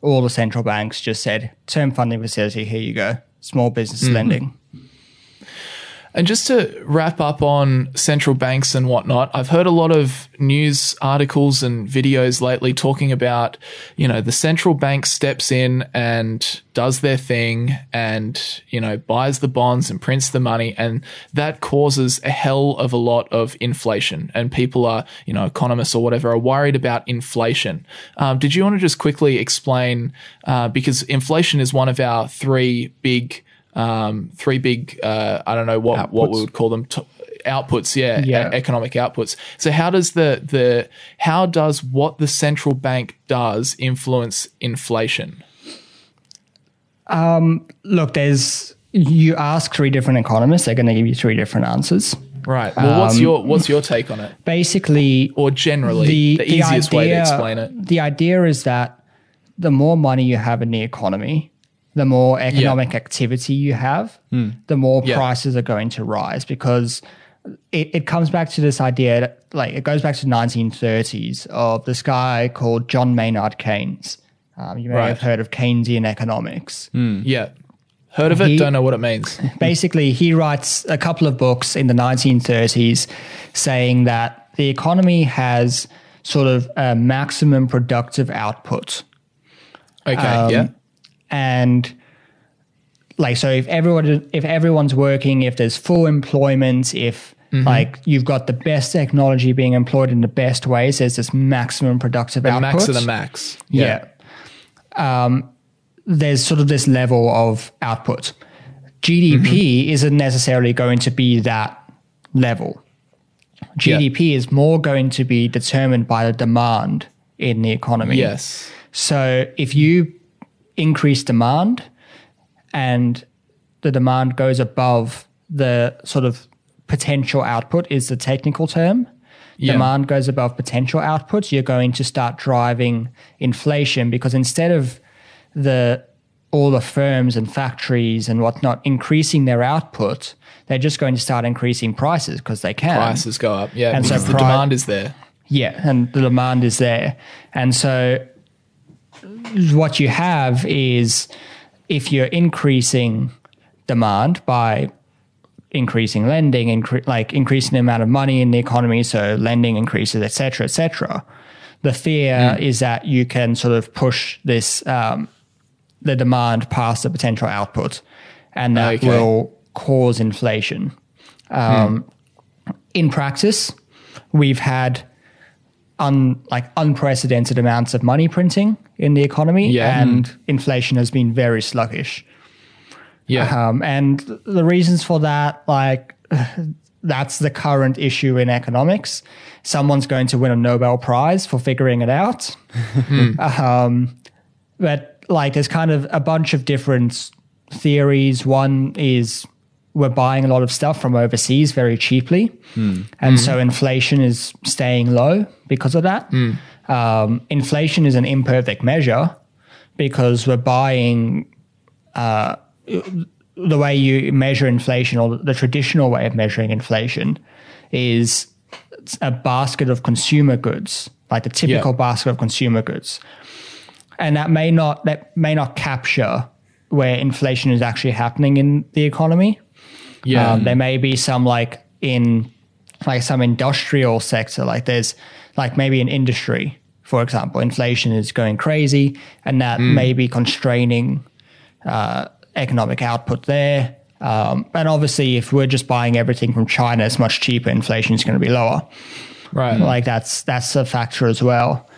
C: all the central banks just said, "Term funding facility, here you go, small business
A: Mm-hmm.
C: lending."
A: And just to wrap up on central banks and whatnot, I've heard a lot of news articles and videos lately talking about, you know, the central bank steps in and does their thing and, you know, buys the bonds and prints the money. And that causes a hell of a lot of inflation. And people are, you know, economists or whatever are worried about inflation. Um, did you want to just quickly explain, uh, because inflation is one of our three big um, three big, uh, I don't know what, what we would call them, t- outputs. Yeah,
C: Yeah.
A: e- economic outputs. So how does the the how does what the central bank does influence inflation?
C: Look, there's you ask three different economists, they're going to give you three different answers.
A: Right. Well, what's your what's your take on it,
C: Basically,
A: or generally the, easiest way to explain it?
C: The idea is that the more money you have in the economy, the more economic activity you have, the more.
A: Yeah.
C: prices are going to rise because it, it comes back to this idea that, like it goes back to the 1930s of this guy called John Maynard Keynes. Um, you may
A: Right.
C: have heard of Keynesian economics.
A: Yeah. Heard of it?
C: He-
A: Don't know what it means. (laughs)
C: Basically, he writes a couple of books in the 1930s saying that the economy has sort of a maximum productive output.
A: Okay.
C: Um,
A: yeah.
C: And like so if everyone if everyone's working if there's full employment if
A: Mm-hmm.
C: like you've got the best technology being employed in the best ways there's this maximum productive
A: The
C: output
A: max of the max.
C: yeah. Um, there's sort of this level of output. GDP isn't necessarily going to be that level.
A: Yeah.
C: GDP is more going to be determined by the demand in the economy.
A: Yes.
C: So if you increase demand and the demand goes above the sort of potential output is the technical term.
A: Yeah.
C: Demand goes above potential outputs, you're going to start driving inflation because instead of the all the firms and factories and whatnot increasing their output, they're just going to start increasing prices because they can.
A: Prices go up. Yeah.
C: And so
A: because the demand is there.
C: Yeah, and the demand is there. And so what you have is if you're increasing demand by increasing lending, incre- like increasing the amount of money in the economy, so lending increases, etc., cetera, et cetera. The fear is that you can sort of push this um, the demand past the potential output, and that
A: Okay.
C: will cause inflation. Um, In practice, we've had un, like unprecedented amounts of money printing in the economy,
A: Yeah.
C: and inflation has been very sluggish.
A: Yeah.
C: Um, and the reasons for that, like, (sighs) that's the current issue in economics. Someone's going to win a Nobel Prize for figuring it out. (laughs) um, but, like, there's kind of a bunch of different theories. One is we're buying a lot of stuff from overseas very cheaply. Hmm. And so hmm. inflation is staying low because of that. Hmm. Um, inflation is an imperfect measure because we're buying uh, the way you measure inflation or the traditional way of measuring inflation is a basket of consumer goods, like the typical
A: Yeah.
C: basket of consumer goods, and that may not that may not capture where inflation is actually happening in the economy.
A: Yeah.
C: Um, there may be some like in like some industrial sector, like there's like maybe an industry, for example, inflation is going crazy, and that may be constraining uh, economic output there. Um, and obviously, if we're just buying everything from China, it's much cheaper. Inflation is going to be lower.
A: right.
C: Like that's that's a factor as well.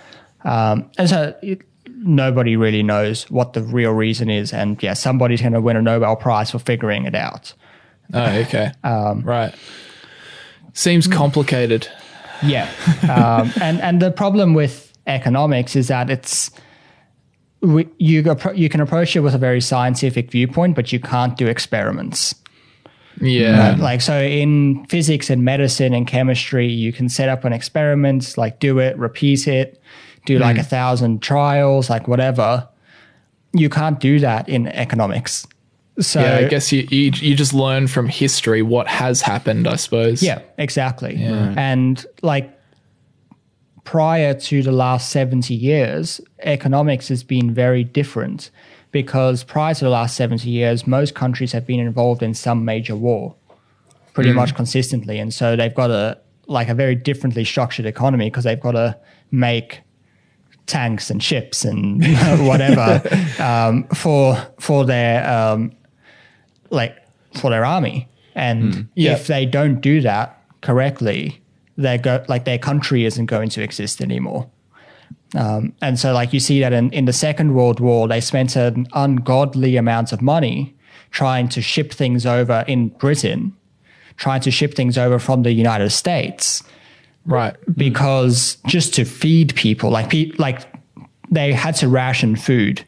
C: Um, and so it, nobody really knows what the real reason is. And yeah, somebody's going to win a Nobel Prize for figuring it out.
A: Oh, okay.
C: Um,
A: right. Seems complicated.
C: Yeah, um, and and the problem with economics is that it's we, you you can approach it with a very scientific viewpoint, but you can't do experiments.
A: Yeah.
C: Right? Like so, in physics and medicine and chemistry, you can set up an experiment, like do it, repeat it, do like a thousand trials, like whatever. You can't do that in economics. So
A: yeah, I guess you, you you just learn from history what has happened, I suppose.
C: Yeah, exactly. And like prior to the last 70 years, economics has been very different because prior to the last 70 years, most countries have been involved in some major war pretty much consistently. And so they've got a like a very differently structured economy because they've got to make tanks and ships and (laughs) whatever (laughs) um, for for their um, like for their army. And hmm.
A: Yeah.
C: if they don't do that correctly, they go like their country isn't going to exist anymore. Um, and so, like you see that in, in the Second World War, they spent an ungodly amount of money trying to ship things over in Britain, trying to ship things over from the United States
A: Right. Hmm.
C: because just to feed people, like pe- like they had to ration food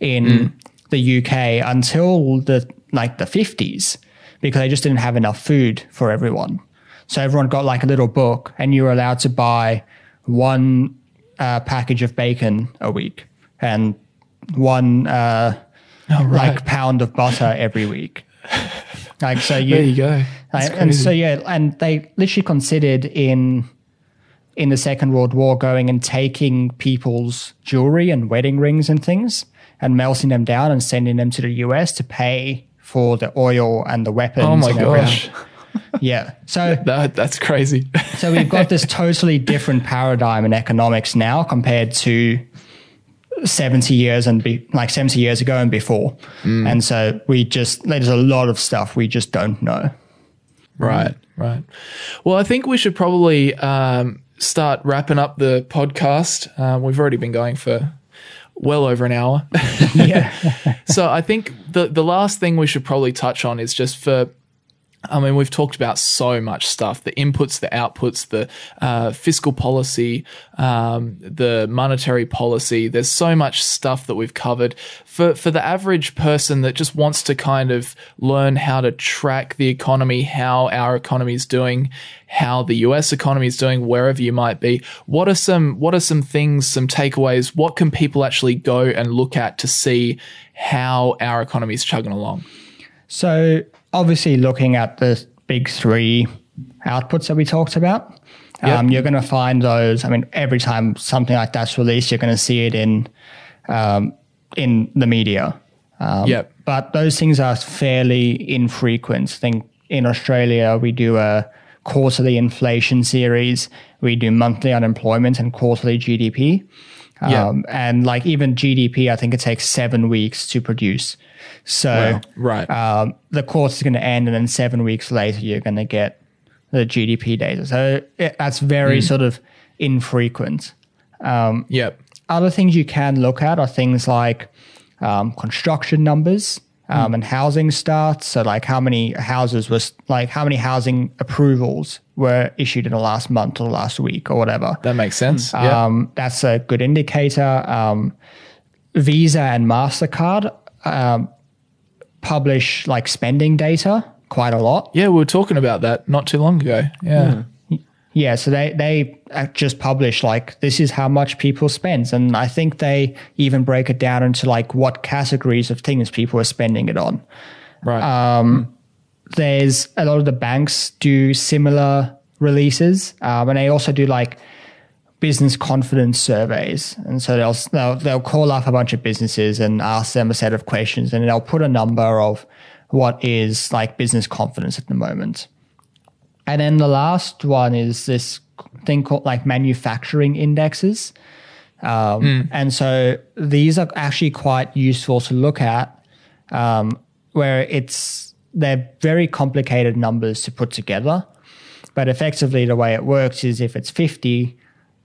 C: in hmm. the UK until the like the fifties because they just didn't have enough food for everyone. So everyone got like a little book, and you were allowed to buy one uh, package of bacon a week and one uh,
A: Oh, right.
C: like pound of butter every week. (laughs) Like so, you
A: there you go.
C: And, and so yeah, and they literally considered in in the Second World War going and taking people's jewelry and wedding rings and things and melting them down and sending them to the US to pay for the oil and the weapons.
A: oh my gosh.
C: everything. (laughs) Yeah. So (laughs)
A: That, that's crazy. (laughs)
C: so we've got this totally different paradigm in economics now compared to 70 years and be, like 70 years ago and before. And so we just there's a lot of stuff we just don't know.
A: Right, right. Well, I think we should probably um, start wrapping up the podcast. Uh, we've already been going for well over an hour.
C: Yeah.
A: so I think the the last thing we should probably touch on is just for. I mean, we've talked about so much stuff: the inputs, the outputs, the uh, fiscal policy, um, the monetary policy. There's so much stuff that we've covered. For for the average person that just wants to kind of learn how to track the economy, how our economy is doing, how the US economy is doing, wherever you might be. What are some what are some things, some takeaways? What can people actually go and look at to see how our economy is chugging along?
C: So obviously, looking at the big three outputs that we talked about,
A: Yep.
C: um, you're going to find those. I mean, every time something like that's released, you're going to see it in um, in the media. Um,
A: Yep.
C: But those things are fairly infrequent. I think in Australia we do a quarterly inflation series. We do monthly unemployment and quarterly GDP.
A: Yeah.
C: Um, and like even GDP, I think it takes seven weeks to produce. So
A: Right.
C: um, the course is going to end, and then seven weeks later, you're going to get the GDP data. So it, that's very sort of infrequent.
A: yep.
C: Other things you can look at are things like um, construction numbers um, and housing starts. So, like how many houses was like how many housing approvals were issued in the last month or the last week or whatever.
A: That makes sense. Yeah.
C: Um, that's a good indicator. Um, Visa and Mastercard um, publish like spending data quite a lot.
A: yeah, we were talking about that not too long ago. Yeah.
C: Yeah, so they they uh, just publish like this is how much people spend, and I think they even break it down into like what categories of things people are spending it on.
A: Right.
C: Um, There's a lot of the banks do similar releases, um, and they also do like business confidence surveys. And so they'll, they'll they'll call up a bunch of businesses and ask them a set of questions, and they'll put a number of what is like business confidence at the moment. And then the last one is this thing called like manufacturing indexes. Um, And so these are actually quite useful to look at, um, where it's they're very complicated numbers to put together. But effectively, the way it works is if it's 50,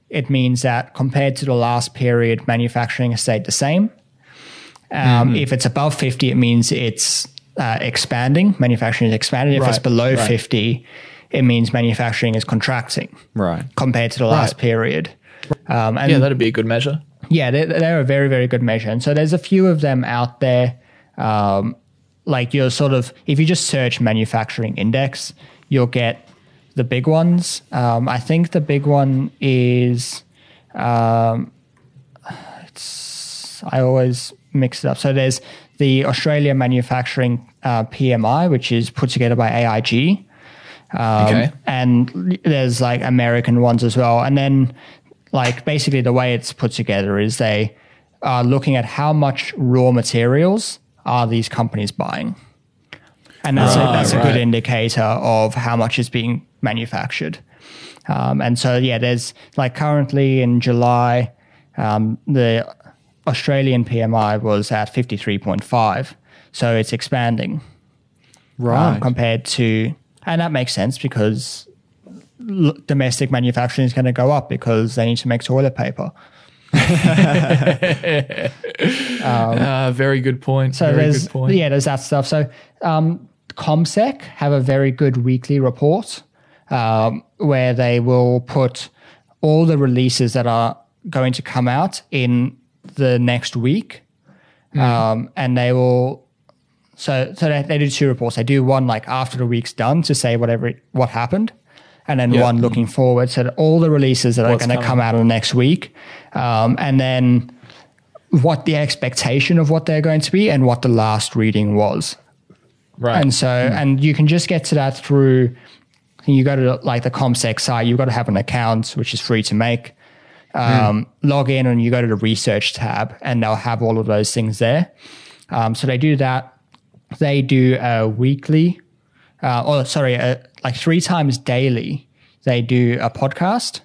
C: it means that compared to the last period, manufacturing has stayed the same. Um, If it's above 50, it means it's uh, expanding. Manufacturing is expanding. If it's below
A: right.
C: 50, it means manufacturing is contracting
B: Right.
C: compared to the last
A: Right.
C: period. Um, and
A: Yeah, that'd be a good measure.
C: yeah, they're, they're a very, very good measure. And so there's a few of them out there. Um, like you're sort of, if you just search manufacturing index, you'll get the big ones. Um, I think the big one is, um, it's, I always mix it up. So there's the Australia Manufacturing uh, PMI, which is put together by AIG. Um,
A: Okay.
C: And there's like American ones as well. And then, like, basically, the way it's put together is they are looking at how much raw materials are these companies buying. And that's, a,
A: Ah,
C: that's a good indicator of how much is being manufactured. Um, and so, yeah, there's like currently in July, um, the Australian PMI was at 53.5. So it's expanding
B: Right.
C: um, compared to, and that makes sense because l- domestic manufacturing is going to go up because they need to make toilet paper. (laughs)
A: Uh, very good point.
C: So
A: very
C: there's
A: good point.
C: yeah, there's that stuff. So um, CommSec have a very good weekly report um, where they will put all the releases that are going to come out in the next week,
A: Hmm.
C: um, and they will. So so they, they do two reports. They do one like after the week's done to say whatever it, what happened. And then
A: Yeah.
C: one looking forward, so all the releases that
A: What's
C: are going to come out in the next week, um, and then what the expectation of what they're going to be and what the last reading was.
A: Right.
C: And so, and you can just get to that through, you go to like the CommSec site, you've got to have an account, which is free to make. Um, Log in and you go to the research tab and they'll have all of those things there. Um, so they do that. They do a weekly, uh, or sorry, uh like three times daily, they do a podcast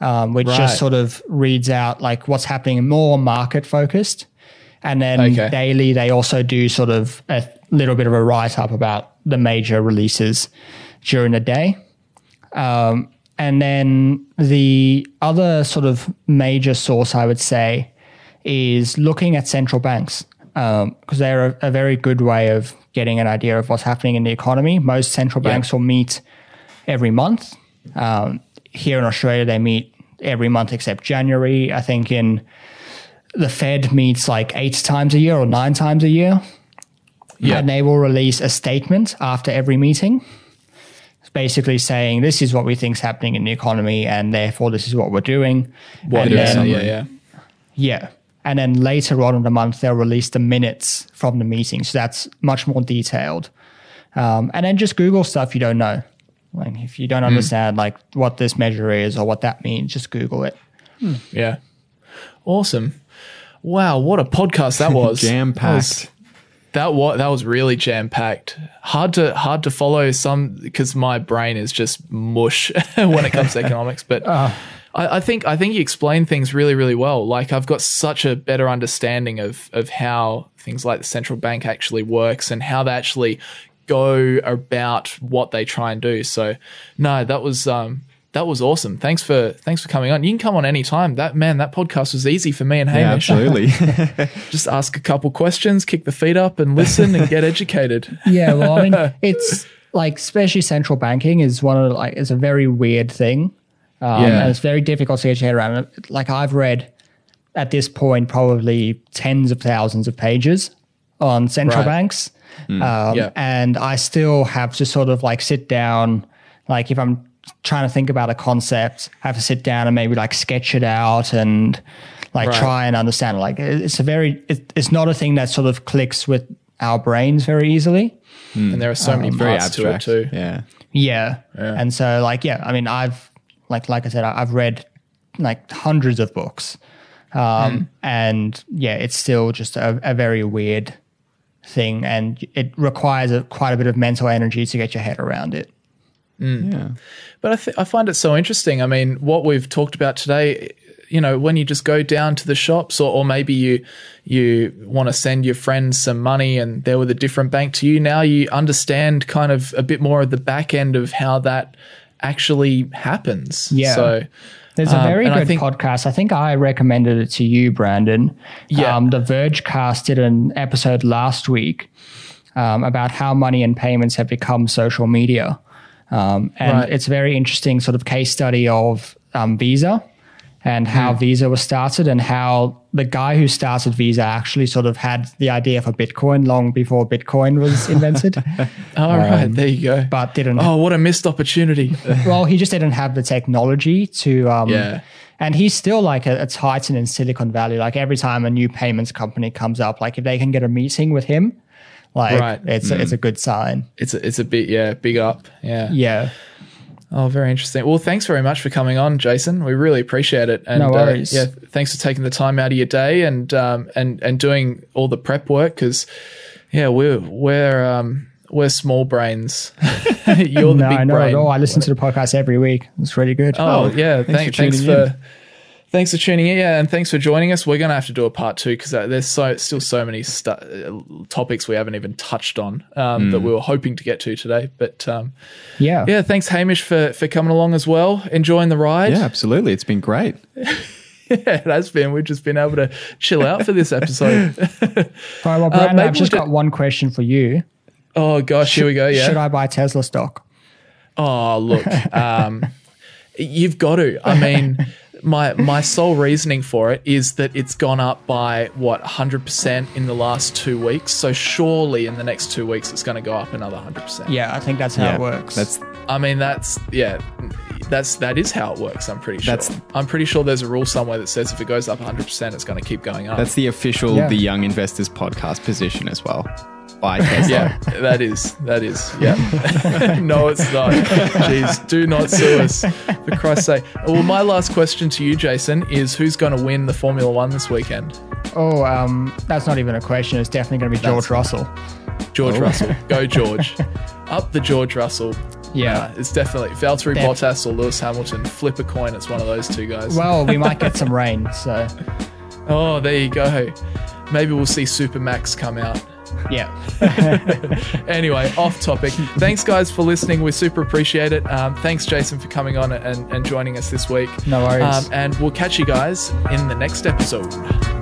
C: um, which
A: Right.
C: just sort of reads out like what's happening more market focused. And then
A: Okay.
C: daily, they also do sort of a little bit of a write up about the major releases during the day. Um, and then the other sort of major source, I would say, is looking at central banks because they're a, a very good way of getting an idea of what's happening in the economy. Most central
A: Yeah.
C: banks will meet every month. Um, here in Australia, they meet every month except January. I think in the Fed meets like eight times a year or nine times a year.
A: Yeah.
C: And they will release a statement after every meeting. It's basically saying this is what we think is happening in the economy and therefore this is what we're doing.
A: What
C: and then,
A: yeah, yeah.
C: yeah. And then later on in the month, they'll release the minutes from the meeting. So that's much more detailed. Um, and then just Google stuff you don't know. Like if you don't understand like what this measure is or what that means, just Google it.
A: Yeah. Awesome. Wow, what a podcast that (laughs) was.
B: Jam packed.
A: That was that was really jam packed. Hard to hard to follow some because my brain is just mush (laughs) when it comes to economics. But (laughs) I, I think I think you explained things really really well. Like I've got such a better understanding of of how things like the central bank actually works and how they actually go about what they try and do. So no, that was um that was awesome. Thanks for thanks for coming on. You can come on anytime. That man, that podcast was easy for me and
B: Yeah,
A: Hamish.
B: absolutely. (laughs) (laughs)
A: Just ask a couple questions, kick the feet up, and listen and get educated. (laughs)
C: Yeah, well, I mean, it's like especially central banking is one of the, like it's a very weird thing, um,
A: Yeah.
C: and it's very difficult to get your head around. Like I've read at this point probably tens of thousands of pages on central
A: Right.
C: banks, um,
A: Yeah.
C: and I still have to sort of like sit down, like if I'm trying to think about a concept, I have to sit down and maybe like sketch it out and like
A: Right.
C: try and understand it. Like it's a very, it, it's not a thing that sort of clicks with our brains very easily.
A: And there are so many
B: Very
A: parts to it
B: abstract.
A: too.
B: Yeah.
C: Yeah. And so like yeah, I mean I've like like I said I- I've read like hundreds of books. Um and yeah, it's still just a, a very weird thing and it requires a, quite a bit of mental energy to get your head around it.
B: Yeah.
A: But I, th- I find it so interesting. I mean, what we've talked about today, you know, when you just go down to the shops, or, or maybe you you want to send your friends some money, and they're with a different bank to you. Now you understand kind of a bit more of the back end of how that actually happens.
C: Yeah.
A: So
C: There's a
A: Um,
C: very
A: I
C: good
A: think-
C: podcast. I think I recommended it to you, Brandon.
A: Yeah.
C: Um, the Vergecast did an episode last week um, about how money and payments have become social media. Um, and
A: Right.
C: it's a very interesting sort of case study of um, Visa and how
A: Hmm.
C: Visa was started and how the guy who started Visa actually sort of had the idea for Bitcoin long before Bitcoin was invented, (laughs)
A: all right, there you go.
C: but didn't
A: oh, what a missed opportunity. (laughs)
C: well, he just didn't have the technology to. Um,
A: Yeah.
C: And he's still like a, a titan in Silicon Valley. Like every time a new payments company comes up, like if they can get a meeting with him, like
A: Right.
C: it's a, it's a good sign.
A: it's a, it's a bit yeah, big up. Yeah.
C: Yeah.
A: Oh, very interesting. Well, thanks very much for coming on, Jason. We really appreciate it. And
C: No worries.
A: Uh, yeah, thanks for taking the time out of your day and um, and and doing all the prep work because yeah, we're we're um, we're small brains. (laughs) You're the (laughs)
C: No,
A: big
C: not
A: brain.
C: at all. I listen to the podcast every week. It's really good.
A: Oh,
B: Oh,
A: yeah,
B: thanks
A: thank,
B: for
A: thanks
B: tuning
A: for thanks for tuning in. Yeah, and thanks for joining us. We're going to have to do a part two because there's so still so many stu- uh, topics we haven't even touched on um, that we were hoping to get to today. But um,
C: yeah.
A: yeah, thanks Hamish for for coming along as well, enjoying the ride.
B: Yeah, absolutely. It's been great. (laughs)
A: Yeah, it has been. We've just been able to chill out for this episode. (laughs) (laughs)
C: All right, well, Brandon,
A: Uh,
C: I've just got one question for you.
A: oh gosh, here we go. Yeah.
C: Should I buy Tesla stock?
A: Oh, look, um, you've got to. I mean, my my sole reasoning for it is that it's gone up by what 100% in the last two weeks. So surely in the next two weeks it's going to go up another 100%.
C: Yeah, I think that's how
B: yeah,
C: it works.
B: That's
A: I mean, that's yeah, that's that is how it works. I'm pretty sure.
B: That's-
A: I'm pretty sure there's a rule somewhere that says if it goes up 100%, it's going to keep going up.
B: that's the official
C: Yeah.
B: The Young Investors podcast position as well. Buy Tesla.
A: yeah, that is that is yeah. (laughs) no, it's not. Jeez, do not sue us for Christ's sake. Well, my last question to you, Jason, is who's going to win the Formula One this weekend?
C: oh, um, that's not even a question. It's definitely going to be George Russell.
A: George
B: Oh.
A: Russell, go George, up the George Russell.
C: Yeah.
A: Uh, it's definitely Valtteri
C: Def-
A: Bottas or Lewis Hamilton. Flip a coin. It's one of those two guys.
C: Well, we might get some rain, so (laughs)
A: oh, there you go. Maybe we'll see Supermax come out.
C: Yeah. (laughs)
A: anyway, off topic. Thanks, guys, for listening. We super appreciate it. Um, thanks, Jason, for coming on and, and joining us this week.
C: No worries.
A: Um, and we'll catch you guys in the next episode.